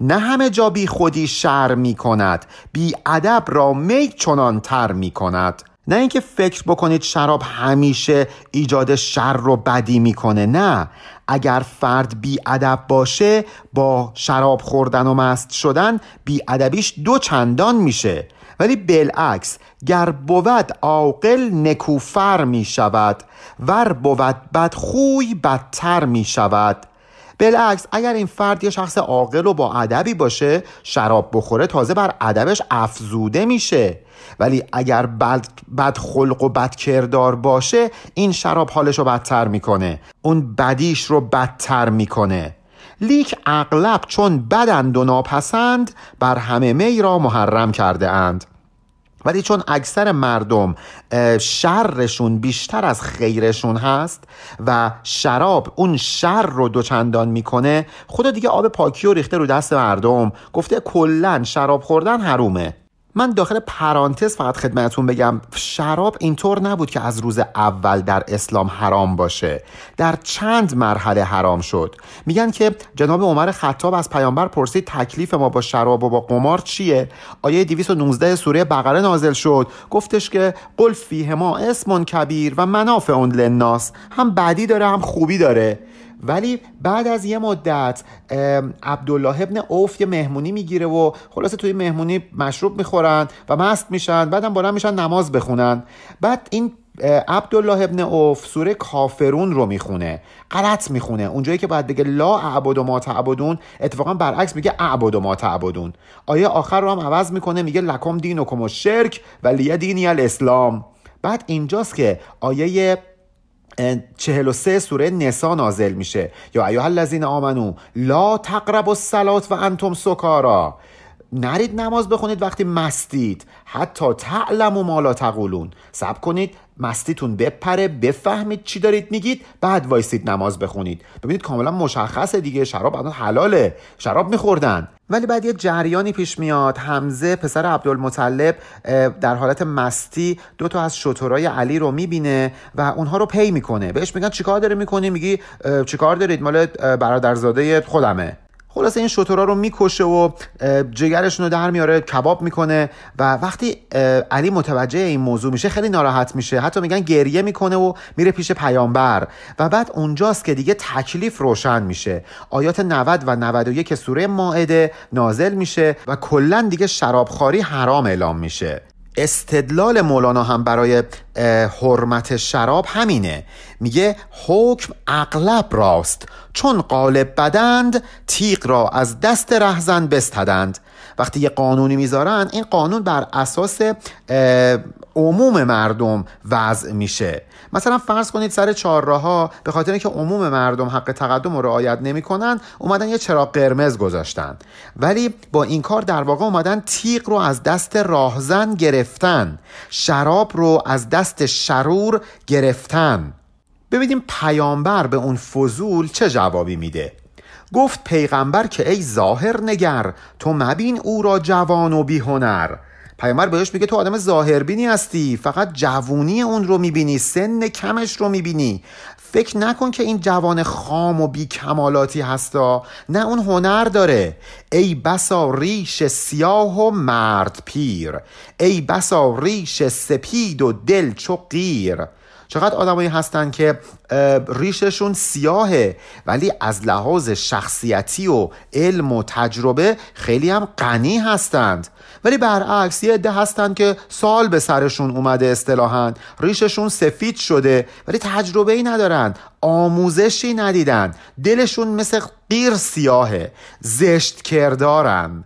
نه همه جا بی خودی شر می کند بی ادب را می چنان تر می کند. نه اینکه فکر بکنید شراب همیشه ایجاد شر و بدی می‌کنه نه. اگر فرد بی ادب باشه با شراب خوردن و مست شدن بی ادبیش دو چندان میشه. ولی بالعکس گر بود عاقل نکوفر می شود ور بود بدخوی بدتر می شود بالعکس اگر این فرد یه شخص عاقل و با ادبی باشه شراب بخوره تازه بر ادبش افزوده میشه. ولی اگر بد, بد خلق و بد کردار باشه این شراب حالش رو بدتر می‌کنه. اون بدیش رو بدتر می‌کنه. لیک اغلب چون بدند و ناپسند بر همه می را محرم کرده اند. ولی چون اکثر مردم شرشون بیشتر از خیرشون هست و شراب اون شر رو دوچندان می‌کنه خدا دیگه آب پاکی و ریخته رو دست مردم. گفته کلا شراب خوردن حرومه. من داخل پرانتز فقط خدمتون بگم شراب اینطور نبود که از روز اول در اسلام حرام باشه. در چند مرحله حرام شد. میگن که جناب عمر خطاب از پیامبر پرسید تکلیف ما با شراب و با قمار چیه؟ آیه 219 سوره بقره نازل شد. گفتش که قل فیه ما اسم کبیر و منافع اون لناس هم بدی داره هم خوبی داره. ولی بعد از یه مدت عبدالله ابن اوف یه مهمونی می‌گیره و خلاصه توی مهمونی مشروب می‌خورن و مست میشن بعدم بلند میشن نماز بخونن. بعد این عبدالله ابن اوف سوره کافرون رو می‌خونه غلط می‌خونه. اونجایی که باید بگه لا اعبد ما تعبدون اتفاقا برعکس میگه اعبد ما تعبدون. آیه آخر رو هم عوض می‌کنه میگه لکم دینکم و شرک و لیه دینی الاسلام. بعد اینجاست که آیه 43 سوره نسا نازل میشه. یا ایها الذین آمنو لا تقربوا الصلات و انتم سکارا. نرید نماز بخونید وقتی مستید. حتی تعلم و مالا تقولون. سب کنید مستیتون بپره بفهمید چی دارید میگید بعد وایسید نماز بخونید. ببینید کاملا مشخصه دیگه شراب الان حلاله. شراب میخوردن. ولی بعد یه جریانی پیش میاد حمزه پسر عبدالمطلب در حالت مستی دو تا از شطورای علی رو می‌بینه و اونها رو پی می‌کنه. بهش میگن چیکار داره می‌کنی؟ میگی چیکار دارید؟ مال برادرزاده خودمه. خلاصه این شطورا رو می‌کشه و جگرشون رو در میاره کباب می‌کنه و وقتی علی متوجه این موضوع میشه خیلی ناراحت میشه. حتی میگن گریه می‌کنه و میره پیش پیامبر. و بعد اونجاست که دیگه تکلیف روشن میشه. آیات 90 و 91 سوره ماعده نازل میشه و کلا دیگه شرابخواری حرام اعلام میشه. استدلال مولانا هم برای حرمت شراب همینه. میگه حکم اغلب راست. چون قالب بدند تیغ را از دست رهزن بستدند. وقتی یه قانونی می‌ذارن این قانون بر اساس عموم مردم وضع میشه. مثلا فرض کنید سر چهارراه به خاطر اینکه عموم مردم حق تقدم رو رعایت نمی‌کنن اومدن یه چراغ قرمز گذاشتن. ولی با این کار در واقع اومدن تیغ رو از دست راهزن گرفتن. شراب رو از دست شرور گرفتن. ببینیم پیامبر به اون فضول چه جوابی میده؟ گفت پیغمبر که ای ظاهر نگر تو مبین او را جوان و بی هنر پیامبر بهش میگه تو آدم ظاهربینی هستی فقط جوونی اون رو می‌بینی سن کمش رو می‌بینی. فکر نکن که این جوان خام و بی کمالاتی هستا نه اون هنر داره. ای بسا ریش سیاه و مرد پیر ای بسا ریش سپید و دل چو قیر. چقدر آدمایی هستن که ریششون سیاهه ولی از لحاظ شخصیتی و علم و تجربه خیلی هم غنی هستند. ولی برعکس یه عده هستن که سال به سرشون اومده اصطلاحا. ریششون سفید شده ولی تجربه ای ندارن آموزشی ندیدن. دلشون مثل قیر سیاهه زشت کردارن.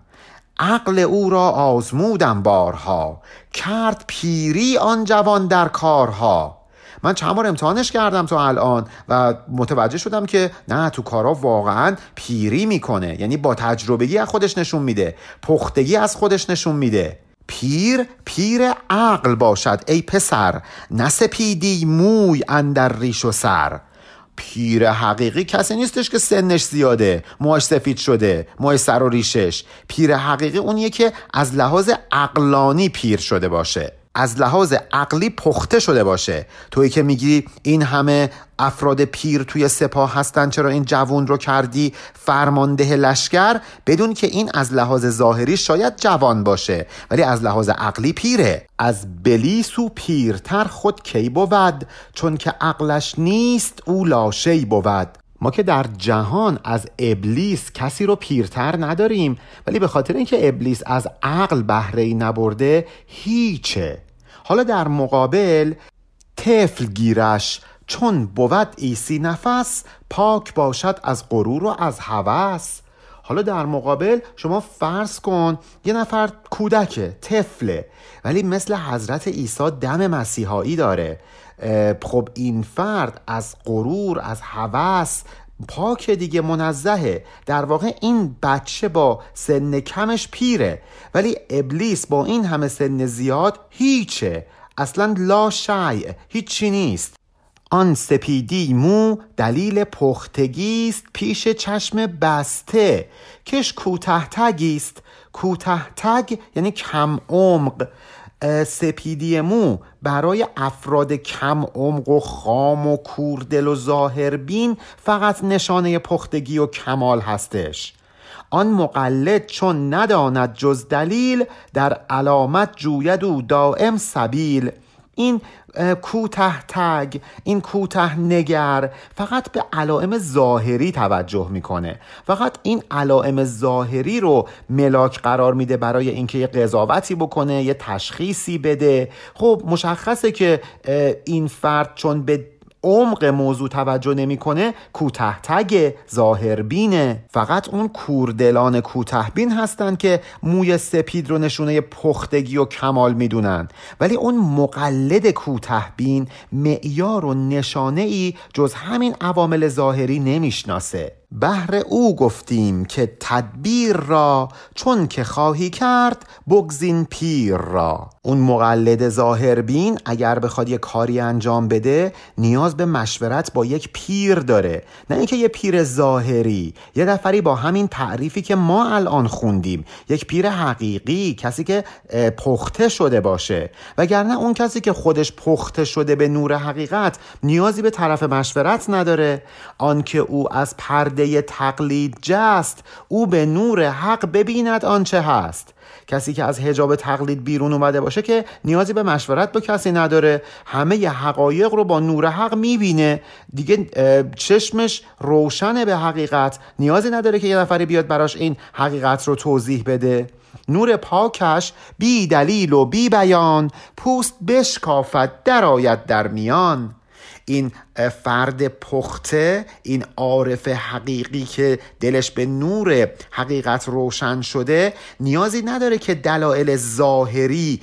عقل او را آزمودم بارها کرد پیری آن جوان در کارها. من چند بار امتحانش کردم تا الان و متوجه شدم که نه تو کارا واقعا پیری می‌کنه. یعنی با تجربگی از خودش نشون میده. پختگی از خودش نشون میده. پیر پیر عقل باشد ای پسر. نسپیدی موی اندر ریش و سر. پیر حقیقی کسی نیستش که سنش زیاده. موهاش سفید شده. موهای سر و ریشش. پیر حقیقی اونیه که از لحاظ عقلانی پیر شده باشه. از لحاظ عقلی پخته شده باشه. تویی که میگی این همه افراد پیر توی سپاه هستن چرا این جوون رو کردی فرمانده لشکر؟ بدون که این از لحاظ ظاهری شاید جوان باشه ولی از لحاظ عقلی پیره. از بلیس و پیرتر خود کی بود؟ چون که عقلش نیست او لاشی بود. ما که در جهان از ابلیس کسی رو پیرتر نداریم ولی به خاطر اینکه ابلیس از عقل بهره ای نبرده هیچه. حالا در مقابل طفل گیرش چون بود ایسی نفس پاک باشد از غرور و از هوس. حالا در مقابل شما فرض کن یه نفر کودکه طفله ولی مثل حضرت عیسی دم مسیحایی داره. خب این فرد از غرور از هوس پاک دیگه منزهه. در واقع این بچه با سن کمش پیره. ولی ابلیس با این همه سن زیاد هیچه. اصلا لا شیع هیچی نیست. آن سپیدی مو دلیل پختگی است پیش چشم بسته. کش کوته است کوته تگ یعنی کم عمق. سپیدی مو برای افراد کم عمق و خام و کوردل و ظاهربین فقط نشانه پختگی و کمال هستش. آن مقلد چون نداند جز دلیل در علامت جوید و دائم سبیل. این کوته تگ این کوته نگر فقط به علائم ظاهری توجه می‌کنه. فقط این علائم ظاهری رو ملاک قرار میده برای اینکه یه قضاوتی بکنه یه تشخیصی بده. خب مشخصه که این فرد چون به عمق موضوع توجه نمی‌کنه کوته تگ ظاهربینه. فقط اون کوردلان کوتهبین هستند که موی سپید رو نشونه پختگی و کمال می‌دونن. ولی اون مقلد کوتهبین معیار و نشانه ای جز همین عوامل ظاهری نمی‌شناسه. بهر او گفتیم که تدبیر را چون که خواهی کرد بگزین پیر را. اون مقلد ظاهربین اگر بخواد یه کاری انجام بده نیاز به مشورت با یک پیر داره. نه اینکه یه پیر ظاهری. یه نفری با همین تعریفی که ما الان خوندیم. یک پیر حقیقی کسی که پخته شده باشه. وگرنه اون کسی که خودش پخته شده به نور حقیقت نیازی به طرف مشورت نداره. آنکه او از پرده تقلید جست او به نور حق ببیند آنچه هست. کسی که از حجاب تقلید بیرون اومده باشه که نیازی به مشورت با کسی نداره همه ی حقایق رو با نور حق می‌بینه. دیگه چشمش روشنه به حقیقت. نیازی نداره که یه نفری بیاد براش این حقیقت رو توضیح بده. نور پاکش بی دلیل و بی بیان. پوست بشکافد درآید در میان. این فرد پخته این عارف حقیقی که دلش به نور حقیقت روشن شده نیازی نداره که دلایل ظاهری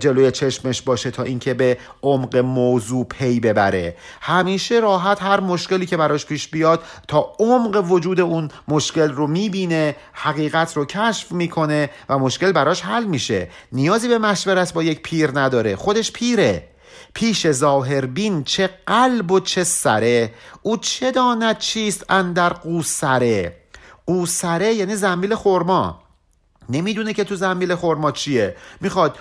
جلوی چشمش باشه تا اینکه به عمق موضوع پی ببره. همیشه راحت هر مشکلی که براش پیش بیاد تا عمق وجود اون مشکل رو می‌بینه حقیقت رو کشف می‌کنه و مشکل براش حل میشه. نیازی به مشورت با یک پیر نداره. خودش پیره. پیش ظاهربین چه قلب و چه سره او چه داند چیست اندر قوسره؟ قوسره یعنی زنبیل خورما نمی‌دونه که تو زنبیل خورما چیه. می‌خواد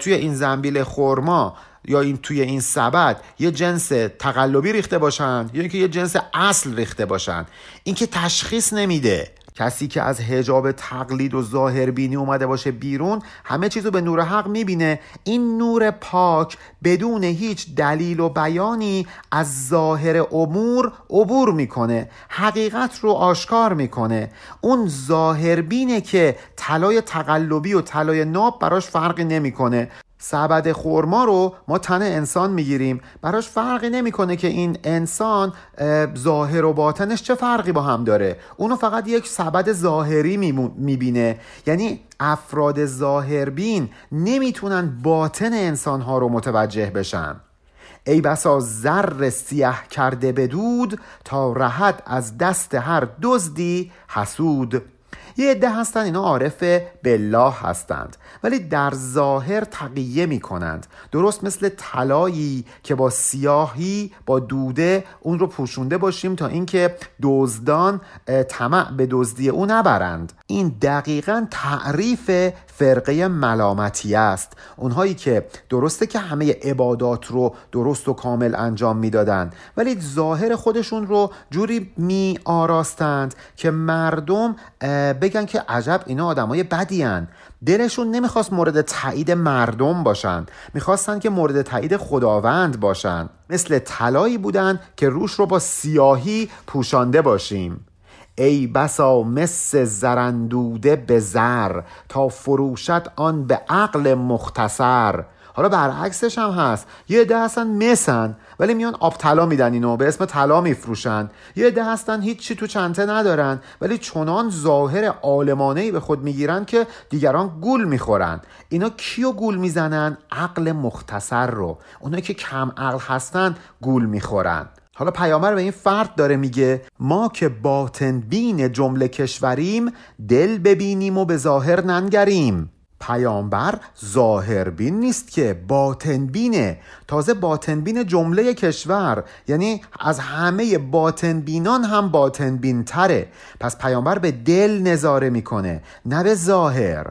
توی این زنبیل خورما یا این توی این سبد یه جنس تقلبی ریخته باشن یا اینکه یه جنس اصل ریخته باشن. این که تشخیص نمیده. کسی که از هجاب تقلید و ظاهر بینی اومده باشه بیرون همه چیزو به نور حق می‌بینه. این نور پاک بدون هیچ دلیل و بیانی از ظاهر امور عبور می‌کنه حقیقت رو آشکار می‌کنه. اون ظاهر بینه که طلای تقلبی و طلای ناب براش فرقی نمی‌کنه. سبد خورما رو ما تن انسان می‌گیریم. براش فرقی نمی‌کنه که این انسان ظاهر و باطنش چه فرقی با هم داره؟ اونو فقط یک سبد ظاهری می‌بینه. یعنی افراد ظاهربین نمی‌تونن باطن انسانها رو متوجه بشن. ای بسا زر سیه کرده بدود تا رهد از دست هر دزدی حسود. یه عده هستن اینا عارف بالله هستند. ولی در ظاهر تقیه می کنند درست مثل طلایی که با سیاهی با دوده اون رو پوشونده باشیم تا اینکه دزدان طمع به دزدی او نبرند. این دقیقا تعریف فرقه ملامتی است. اونهایی که درسته که همه عبادات رو درست و کامل انجام می‌دادند ولی ظاهر خودشون رو جوری می آراستند که مردم بگن که عجب اینا آدمای بدی هن. دلشون نمی‌خواست مورد تایید مردم باشند می‌خواستند که مورد تایید خداوند باشند مثل طلایی بودند که روش رو با سیاهی پوشانده باشیم. ای بسا مس زرندوده به زر تا فروشت آن به عقل مختصر. حالا برعکسش هم هست. یه عده هستن مسن ولی میان آب طلا میدن اینو به اسم طلا میفروشن. یه عده هستن هیچی تو چنته ندارن ولی چنان ظاهر عالمانه به خود می‌گیرن که دیگران گول می‌خورن. اینا کیو گول می‌زنن؟ عقل مختصر رو. اونایی که کم عقل هستن گول می‌خورن. حالا پیامبر به این فرد داره میگه ما که باطن بین جمله کشوریم دل ببینیم و به ظاهر ننگریم. پیامبر ظاهربین نیست که باطنبینه تازه باطنبین جمله کشور یعنی از همه باطنبینان هم باطنبین تره پس پیامبر به دل نظاره می‌کنه نه به ظاهر.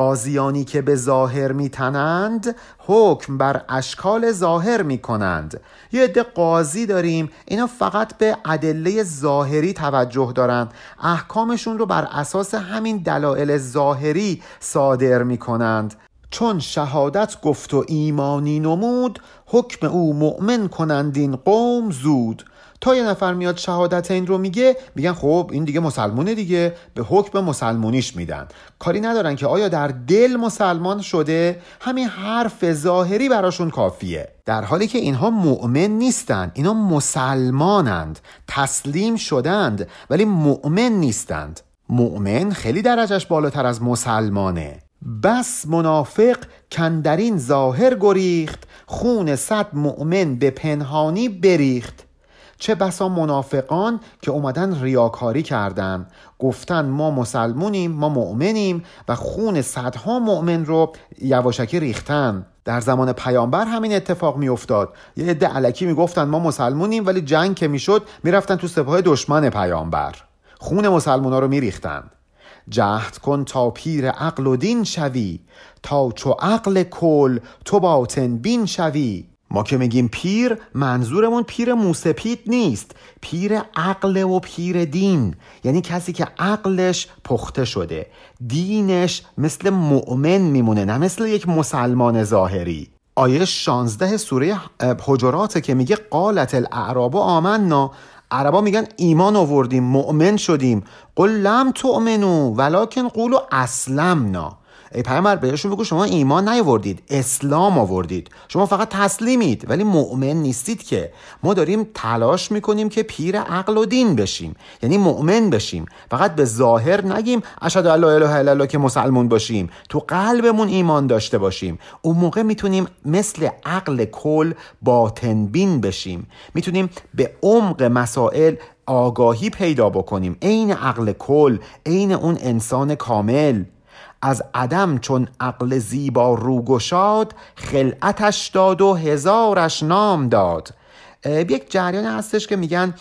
قاضیانی که به ظاهر میتنند حکم بر اشکال ظاهر می‌کنند. یه عده قاضی داریم اینا فقط به ادله ظاهری توجه دارند احکامشون رو بر اساس همین دلایل ظاهری صادر می‌کنند. چون شهادت گفت و ایمانی نمود حکم او مؤمن کنند این قوم زود. تا یه نفر میاد شهادت این رو میگه میگن خب این دیگه مسلمونه دیگه به حکم مسلمونیش میدن. کاری ندارن که آیا در دل مسلمان شده؟ همین حرف ظاهری براشون کافیه. در حالی که اینها مؤمن نیستند اینا مسلمانند تسلیم شدند ولی مؤمن نیستند. مؤمن خیلی درجش بالاتر از مسلمانه. بس منافق کندرین ظاهر گریخت خون صد مؤمن به پنهانی بریخت. چه بسا منافقان که اومدن ریاکاری کردن. گفتن ما مسلمونیم ما مؤمنیم و خون صدها مؤمن رو یواشکی ریختن. در زمان پیامبر همین اتفاق میافتاد. یه عده علکی می‌گفتن ما مسلمونیم ولی جنگ که می‌شد می‌رفتن تو سپاه دشمن پیامبر. خون مسلمونا رو میریختن جهد کن تا پیر عقل و دین شوی. تا چو عقل کل تو باطن بین شوی. ما که میگیم پیر منظورمون پیر موسپید نیست. پیر عقل و پیر دین. یعنی کسی که عقلش پخته شده. دینش مثل مؤمن میمونه نه مثل یک مسلمان ظاهری. آیه 16 سوره حجرات که میگه قالت الاعراب آمنا. عربا میگن ایمان آوردیم مؤمن شدیم. قل لم تؤمنو ولکن قولو اسلمنا. ای پیامبر بهشون بگو شما ایمان نیاوردید اسلام آوردید. شما فقط تسلیمید ولی مؤمن نیستید که. ما داریم تلاش می‌کنیم که پیر عقل و دین بشیم. یعنی مؤمن بشیم. فقط به ظاهر نگیم اشهد الله اله الا الله که مسلمون باشیم. تو قلبمون ایمان داشته باشیم. اون موقع می‌تونیم مثل عقل کل باطن بین بشیم. می‌تونیم به عمق مسائل آگاهی پیدا بکنیم. عین عقل کل عین اون انسان کامل. از عدم چون عقل زیبا رو گشاد خلعتش داد و هزارش نام داد. یک جریان هستش که میگن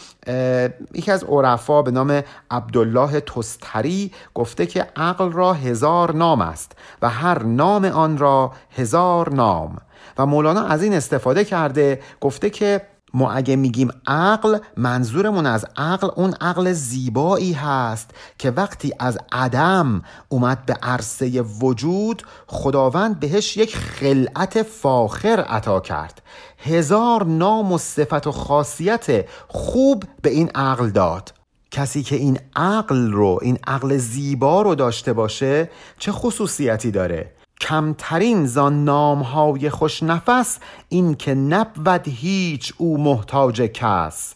یکی از عرفا به نام عبدالله تستری گفته که عقل را هزار نام است و هر نام آن را هزار نام. و مولانا از این استفاده کرده گفته که ما اگه میگیم عقل منظورمون از عقل اون عقل زیبایی هست که وقتی از عدم اومد به عرصه وجود خداوند بهش یک خلعت فاخر عطا کرد. هزار نام و صفت و خاصیت خوب به این عقل داد. کسی که این عقل رو این عقل زیبا رو داشته باشه چه خصوصیتی داره؟ کمترین زان نامهای خوش نفس این که نبود هیچ او محتاج کس.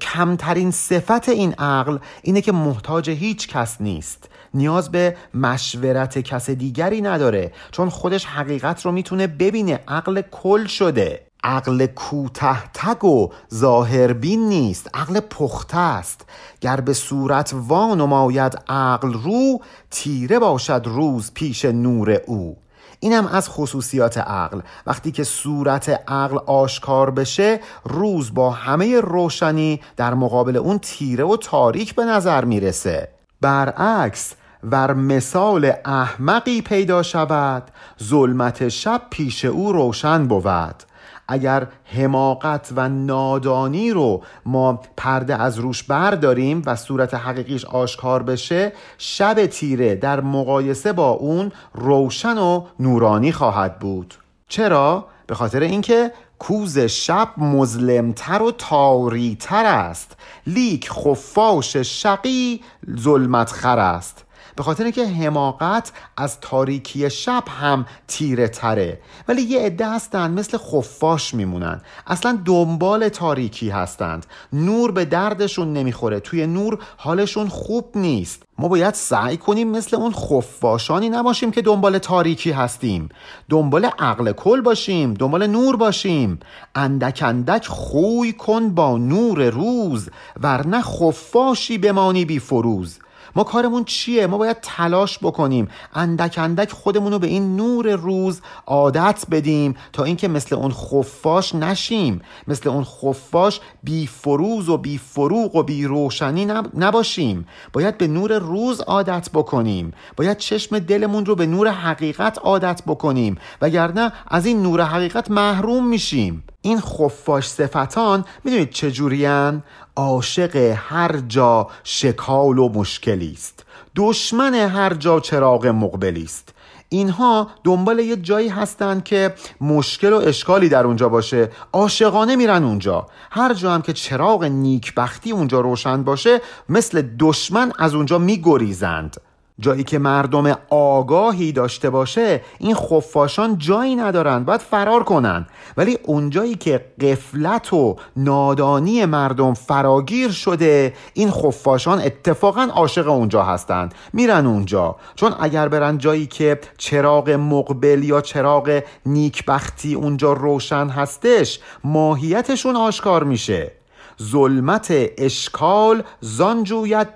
کمترین صفت این عقل اینه که محتاج هیچ کس نیست. نیاز به مشورت کس دیگری نداره چون خودش حقیقت رو می‌تونه ببینه عقل کل شده. عقل کوته تگ و ظاهربین نیست عقل پخته است. گر به صورت وان نماید عقل رو تیره باشد روز پیش نور او. اینم از خصوصیات عقل. وقتی که صورت عقل آشکار بشه روز با همه روشنی در مقابل اون تیره و تاریک به نظر می‌رسه. برعکس ور مثال احمقی پیدا شود ظلمت شب پیش او روشن بود. اگر حماقت و نادانی رو ما پرده از روش برداریم و صورت حقیقیش آشکار بشه شب تیره در مقایسه با اون روشن و نورانی خواهد بود. چرا؟ به خاطر اینکه کوز شب مظلمتر و تاریتر است. لیک خفاش شقی ظلمت خر است. به خاطر که حماقت از تاریکی شب هم تیره تره. ولی یه عده هستند مثل خفاش میمونن. اصلا دنبال تاریکی هستند. نور به دردشون نمی‌خوره. توی نور حالشون خوب نیست. ما باید سعی کنیم مثل اون خفاشانی نباشیم که دنبال تاریکی هستیم. دنبال عقل کل باشیم. دنبال نور باشیم. اندک اندک خوی کن با نور روز ورنه خفاشی بمانی بی فروز. ما کارمون چیه؟ ما باید تلاش بکنیم. اندک اندک خودمون رو به این نور روز عادت بدیم تا اینکه مثل اون خفاش نشیم. مثل اون خفاش بی فروز و بی فروغ و بی روشنی نباشیم. باید به نور روز عادت بکنیم. باید چشم دلمون رو به نور حقیقت عادت بکنیم. وگرنه از این نور حقیقت محروم میشیم. این خفاش صفتان می‌دونید چجورین عاشق هر جا شکال و مشکلی است. دشمن هر جا چراغ مقبلی است. اینها دنبال یه جایی هستند که مشکل و اشکالی در اونجا باشه. عاشقانه میرن اونجا. هر جا هم که چراغ نیکبختی اونجا روشن باشه مثل دشمن از اونجا میگریزند. جایی که مردم آگاهی داشته باشه این خفاشان جایی ندارند باید فرار کنن. ولی اونجایی که قفلت و نادانی مردم فراگیر شده این خفاشان اتفاقا عاشق اونجا هستند میرن اونجا. چون اگر برن جایی که چراغ مقبل یا چراغ نیکبختی اونجا روشن هستش ماهیتشون آشکار میشه. ظلمت اشکال زان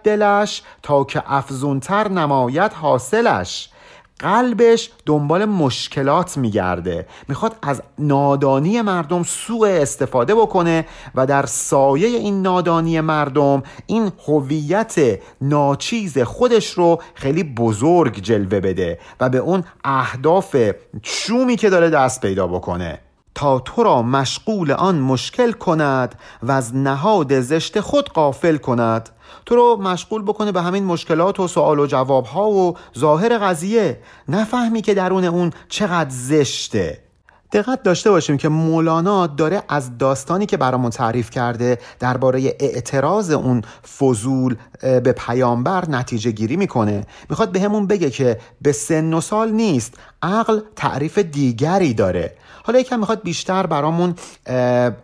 دلش تا که افزونتر نماید حاصلش. قلبش دنبال مشکلات میگرده. می‌خواد از نادانی مردم سوء استفاده بکنه و در سایه این نادانی مردم این هویت ناچیز خودش رو خیلی بزرگ جلوه بده و به اون اهداف شومی که داره دست پیدا بکنه. تا تو را مشغول آن مشکل کند و از نهاد زشت خود قافل کند. تو رو مشغول بکنه به همین مشکلات و سوال و جواب ها و ظاهر قضیه. نفهمی که درون اون چقدر زشته. دقت داشته باشیم که مولانا داره از داستانی که برامون تعریف کرده درباره اعتراض اون فضول به پیامبر نتیجه گیری می‌کنه. می‌خواد به همون بگه که به سن و سال نیست. عقل تعریف دیگری داره. حالا یکم می‌خواد بیشتر برامون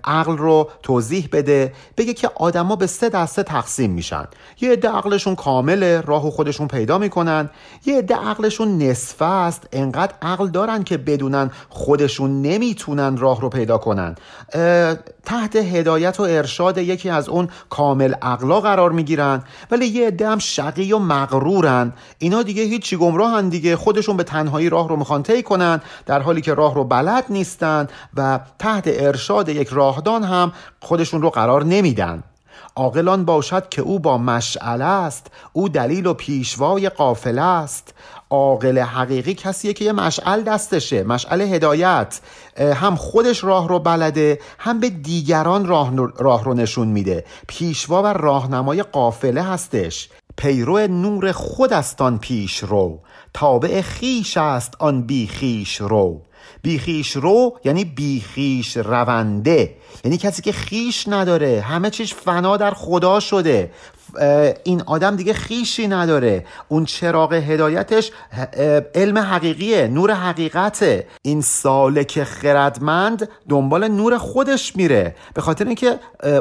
عقل رو توضیح بده بگه که آدما به سه دسته تقسیم میشن. یه عده عقلشون کامله راه خودشون پیدا می‌کنن. یه عده عقلشون نصفه است انقدر عقل دارن که بدونن خودشون نمی‌تونن راه رو پیدا کنن. تحت هدایت و ارشاد یکی از اون کامل عقلا قرار می‌گیرن ولی یه عده هم شقی و مغرورن. اینا دیگه هیچی گمراهن دیگه خودشون به تنهایی راه رو می‌خوان طی کنن در حالی که راه رو بلد نیستن و تحت ارشاد یک راهدان هم خودشون رو قرار نمیدن. عاقلان باشد که او با مشعله است او دلیل و پیشوای قافله است. عاقل حقیقی کسیه که یه مشعل دستشه مشعل هدایت. هم خودش راه رو بلده هم به دیگران راه, راه رو نشون میده. پیشوا و راهنمای قافله هستش. پیرو نور خود است آن پیش رو. تابع خیش است آن بی خیش رو. بیخیش رو یعنی بیخیش رونده. یعنی کسی که خیش نداره همه چیز فنا در خدا شده. این آدم دیگه خیشی نداره. اون چراغ هدایتش علم حقیقیه نور حقیقته. این سالک خردمند دنبال نور خودش میره. به خاطر اینکه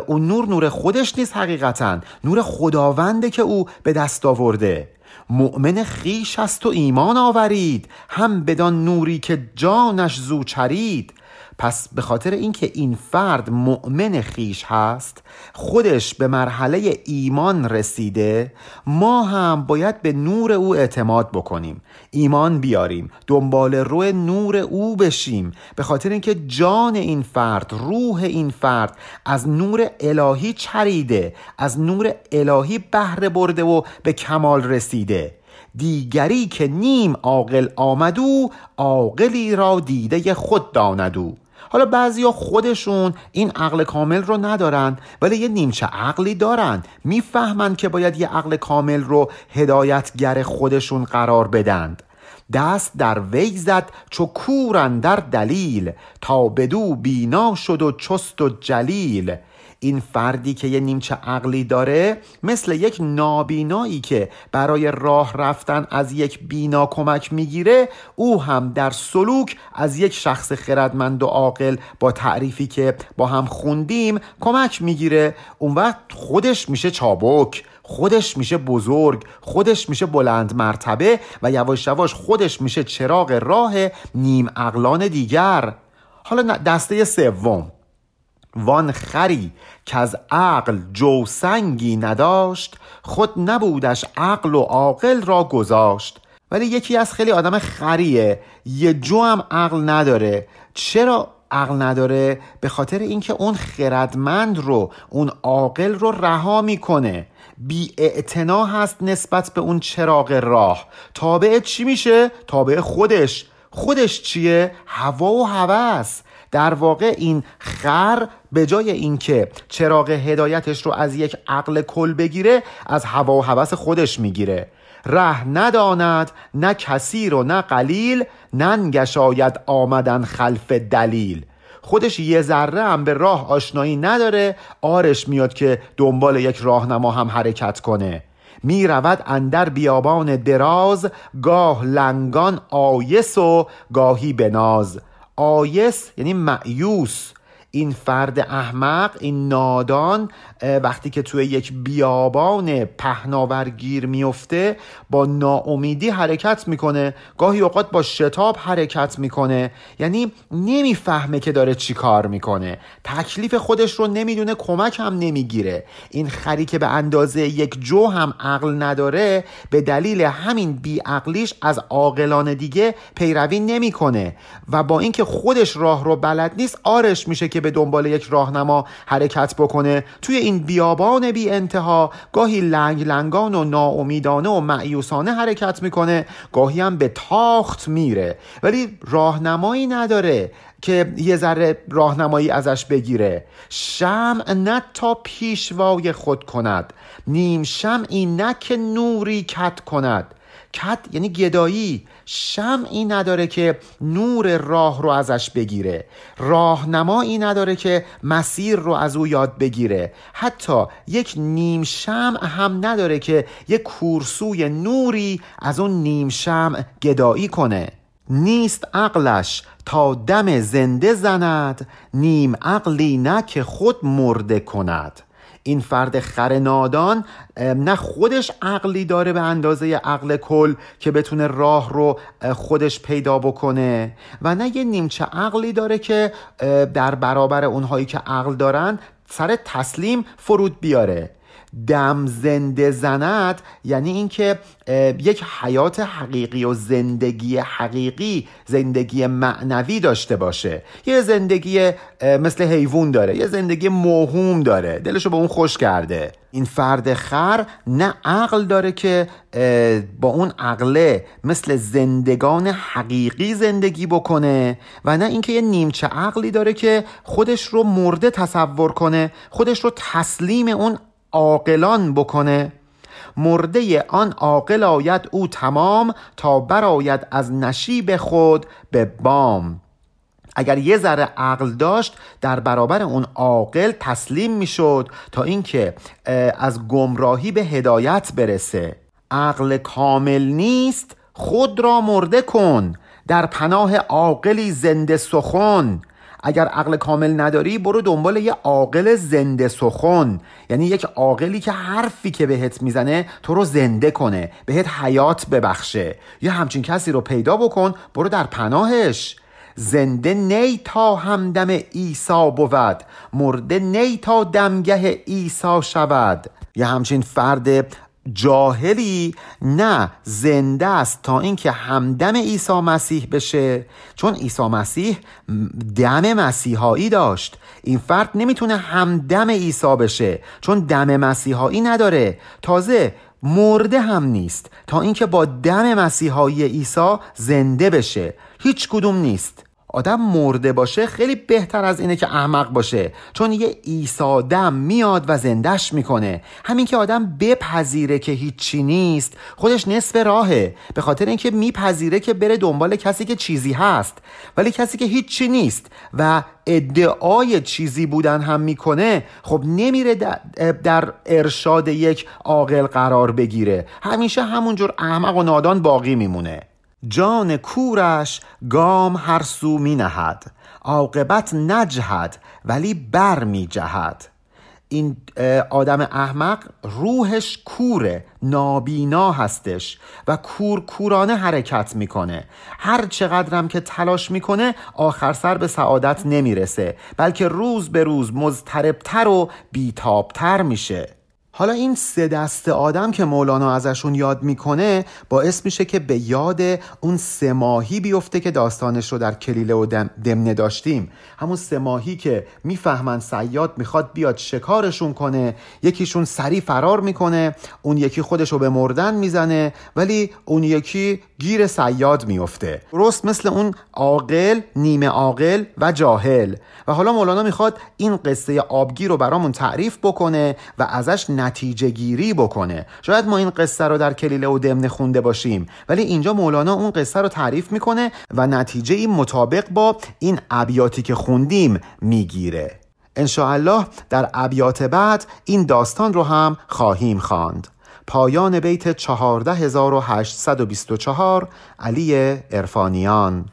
اون نور نور خودش نیست حقیقتا. نور خداونده که او به دست آورده. مؤمن خیش است و ایمان آورید هم بدان نوری که جانش زو چرید. پس به خاطر اینکه این فرد مؤمن خیش هست خودش به مرحله ایمان رسیده ما هم باید به نور او اعتماد بکنیم ایمان بیاریم دنبال رو نور او بشیم به خاطر اینکه جان این فرد روح این فرد از نور الهی چریده از نور الهی بهره برده و به کمال رسیده. دیگری که نیم عاقل آمدو عاقلی را دیده خود داندو حالا بعضیا خودشون این عقل کامل رو ندارن ولی یه نیمچه عقلی دارن. می‌فهمن که باید یه عقل کامل رو هدایتگر خودشون قرار بدند. دست در وی زد چو کورن در دلیل تا بدو بینا شد و چست و جلیل. این فردی که یه نیمچه عقلی داره مثل یک نابینایی که برای راه رفتن از یک بینا کمک می‌گیره او هم در سلوک از یک شخص خردمند و عاقل با تعریفی که با هم خوندیم کمک می‌گیره. اون وقت خودش میشه چابک خودش میشه بزرگ خودش میشه بلند مرتبه و یواش یواش خودش میشه چراغ راه نیم عقلان دیگر. حالا دسته سوم. وان خری که از عقل جوسنگی نداشت خود نبودش عقل و عاقل را گذاشت. ولی یکی از خیلی آدم خریه یه جو هم عقل نداره. چرا عقل نداره؟ به خاطر اینکه اون خردمند رو اون عاقل رو رها می‌کنه. بی هست نسبت به اون چراغ راه. تابع چی میشه؟ تابع خودش. خودش چیه؟ هوا و هوس. در واقع این خر به جای اینکه چراغ هدایتش رو از یک عقل کل بگیره از هوا و هوس خودش می‌گیره. ره نداند نه کثیر و نه قلیل ننگشاید آمدن خلف دلیل. خودش یه ذره هم به راه آشنایی نداره آرش میاد که دنبال یک راهنما هم حرکت کنه. می رود اندر بیابان دراز گاه لنگان آیس و گاهی بناز آیس یعنی معیوس این فرد احمق این نادان وقتی که توی یک بیابان پهناور گیر میفته با ناامیدی حرکت می‌کنه. گاهی اوقات با شتاب حرکت می‌کنه. یعنی نمی‌فهمه که داره چی کار می‌کنه. تکلیف خودش رو نمی‌دونه کمک هم نمی‌گیره. این خری که به اندازه یک جو هم عقل نداره به دلیل همین بیعقلیش از عاقلان دیگه پیروی نمی‌کنه. و با اینکه خودش راه رو بلد نیست آرش میشه که به دنبال یک راهنما حرکت بکنه. توی این بیابان بی انتها گاهی لنگ لنگان و ناامیدانه و معیوسانه حرکت می‌کنه. گاهی هم به تاخت میره. ولی راهنمایی نداره که یه ذره راهنمایی ازش بگیره. شمع نه تا پیشوای خود کند. نیم شمعی نه که نوری کت کند. کت یعنی گدایی. شمعی نداره که نور راه رو ازش بگیره. راهنمایی نداره که مسیر رو از او یاد بگیره. حتی یک نیم شمع هم نداره که یک کورسوی نوری از اون نیم شمع گدایی کنه. نیست عقلش تا دم زنده زند نیم عقلی نه که خود مرده کند. این فرد خر نادان نه خودش عقلی داره به اندازه عقل کل که بتونه راه رو خودش پیدا بکنه و نه یه نیمچه عقلی داره که در برابر اونهایی که عقل دارن سر تسلیم فرود بیاره. دم زنده زند یعنی اینکه یک حیات حقیقی و زندگی حقیقی زندگی معنوی داشته باشه. یه زندگی مثل حیوان داره یه زندگی موهوم داره دلشو به اون خوش کرده. این فرد خر نه عقل داره که با اون عقله مثل زندگان حقیقی زندگی بکنه و نه اینکه یه نیمچه عقلی داره که خودش رو مرده تصور کنه خودش رو تسلیم اون عاقلان بکنه. مرده آن عاقل آید او تمام تا براید از نشیب خود به بام. اگر یه ذره عقل داشت در برابر اون عاقل تسلیم می‌شد تا اینکه از گمراهی به هدایت برسه. عقل کامل نیست خود را مرده کن. در پناه عاقلی زنده سخن. اگر عقل کامل نداری برو دنبال یه عاقل زنده سخن. یعنی یک عاقلی که حرفی که بهت می‌زنه تو رو زنده کنه بهت حیات ببخشه. یا همچین کسی رو پیدا بکن برو در پناهش. زنده نی تا همدم ایسا بود. مرده نی تا دمگه ایسا شود. یه همچین فرد جاهلی نه زنده است تا اینکه همدم عیسی مسیح بشه. چون عیسی مسیح دم مسیحایی داشت. این فرد نمی‌تونه همدم عیسی بشه چون دم مسیحایی نداره. تازه مرده هم نیست تا اینکه با دم مسیحایی عیسی زنده بشه. هیچ کدوم نیست. آدم مرده باشه خیلی بهتر از اینه که احمق باشه. چون یه ایسادم میاد و زندش می‌کنه. همین که آدم بپذیره که هیچی نیست خودش نصف راهه. به خاطر اینکه میپذیره که بره دنبال کسی که چیزی هست. ولی کسی که هیچی نیست و ادعای چیزی بودن هم می‌کنه خب نمیره در ارشاد یک عاقل قرار بگیره. همیشه همونجور احمق و نادان باقی میمونه. جان کورش گام هر سو می نهد عاقبت نجهد ولی بر می جهد. این آدم احمق روحش کوره نابینا هستش و کور کورانه حرکت می‌کنه. هر چقدرم که تلاش می‌کنه آخر سر به سعادت نمی‌رسه بلکه روز به روز مضطربتر و بیتابتر میشه. حالا این سه دست آدم که مولانا ازشون یاد می‌کنه باعث میشه که به یاد اون سه ماهی بیفته که داستانش رو در کلیله و دمنه داشتیم. همون سه ماهی که می‌فهمن سیاد می‌خواد بیاد شکارشون کنه یکیشون سری فرار می‌کنه اون یکی خودش رو به مردن می‌زنه ولی اون یکی گیر سیاد میفته درست مثل اون عاقل نیمه عاقل و جاهل. و حالا مولانا می‌خواد این قصه آبگیر رو برامون تعریف بکنه و ازش نتیجه گیری بکنه. شاید ما این قصه رو در کلیله و دمنه خونده باشیم ولی اینجا مولانا اون قصه رو تعریف می‌کنه و نتیجه این مطابق با این ابیاتی که خوندیم می‌گیره. انشاءالله در ابیات بعد این داستان رو هم خواهیم خواند. پایان بیت 14824 علی ارفانیان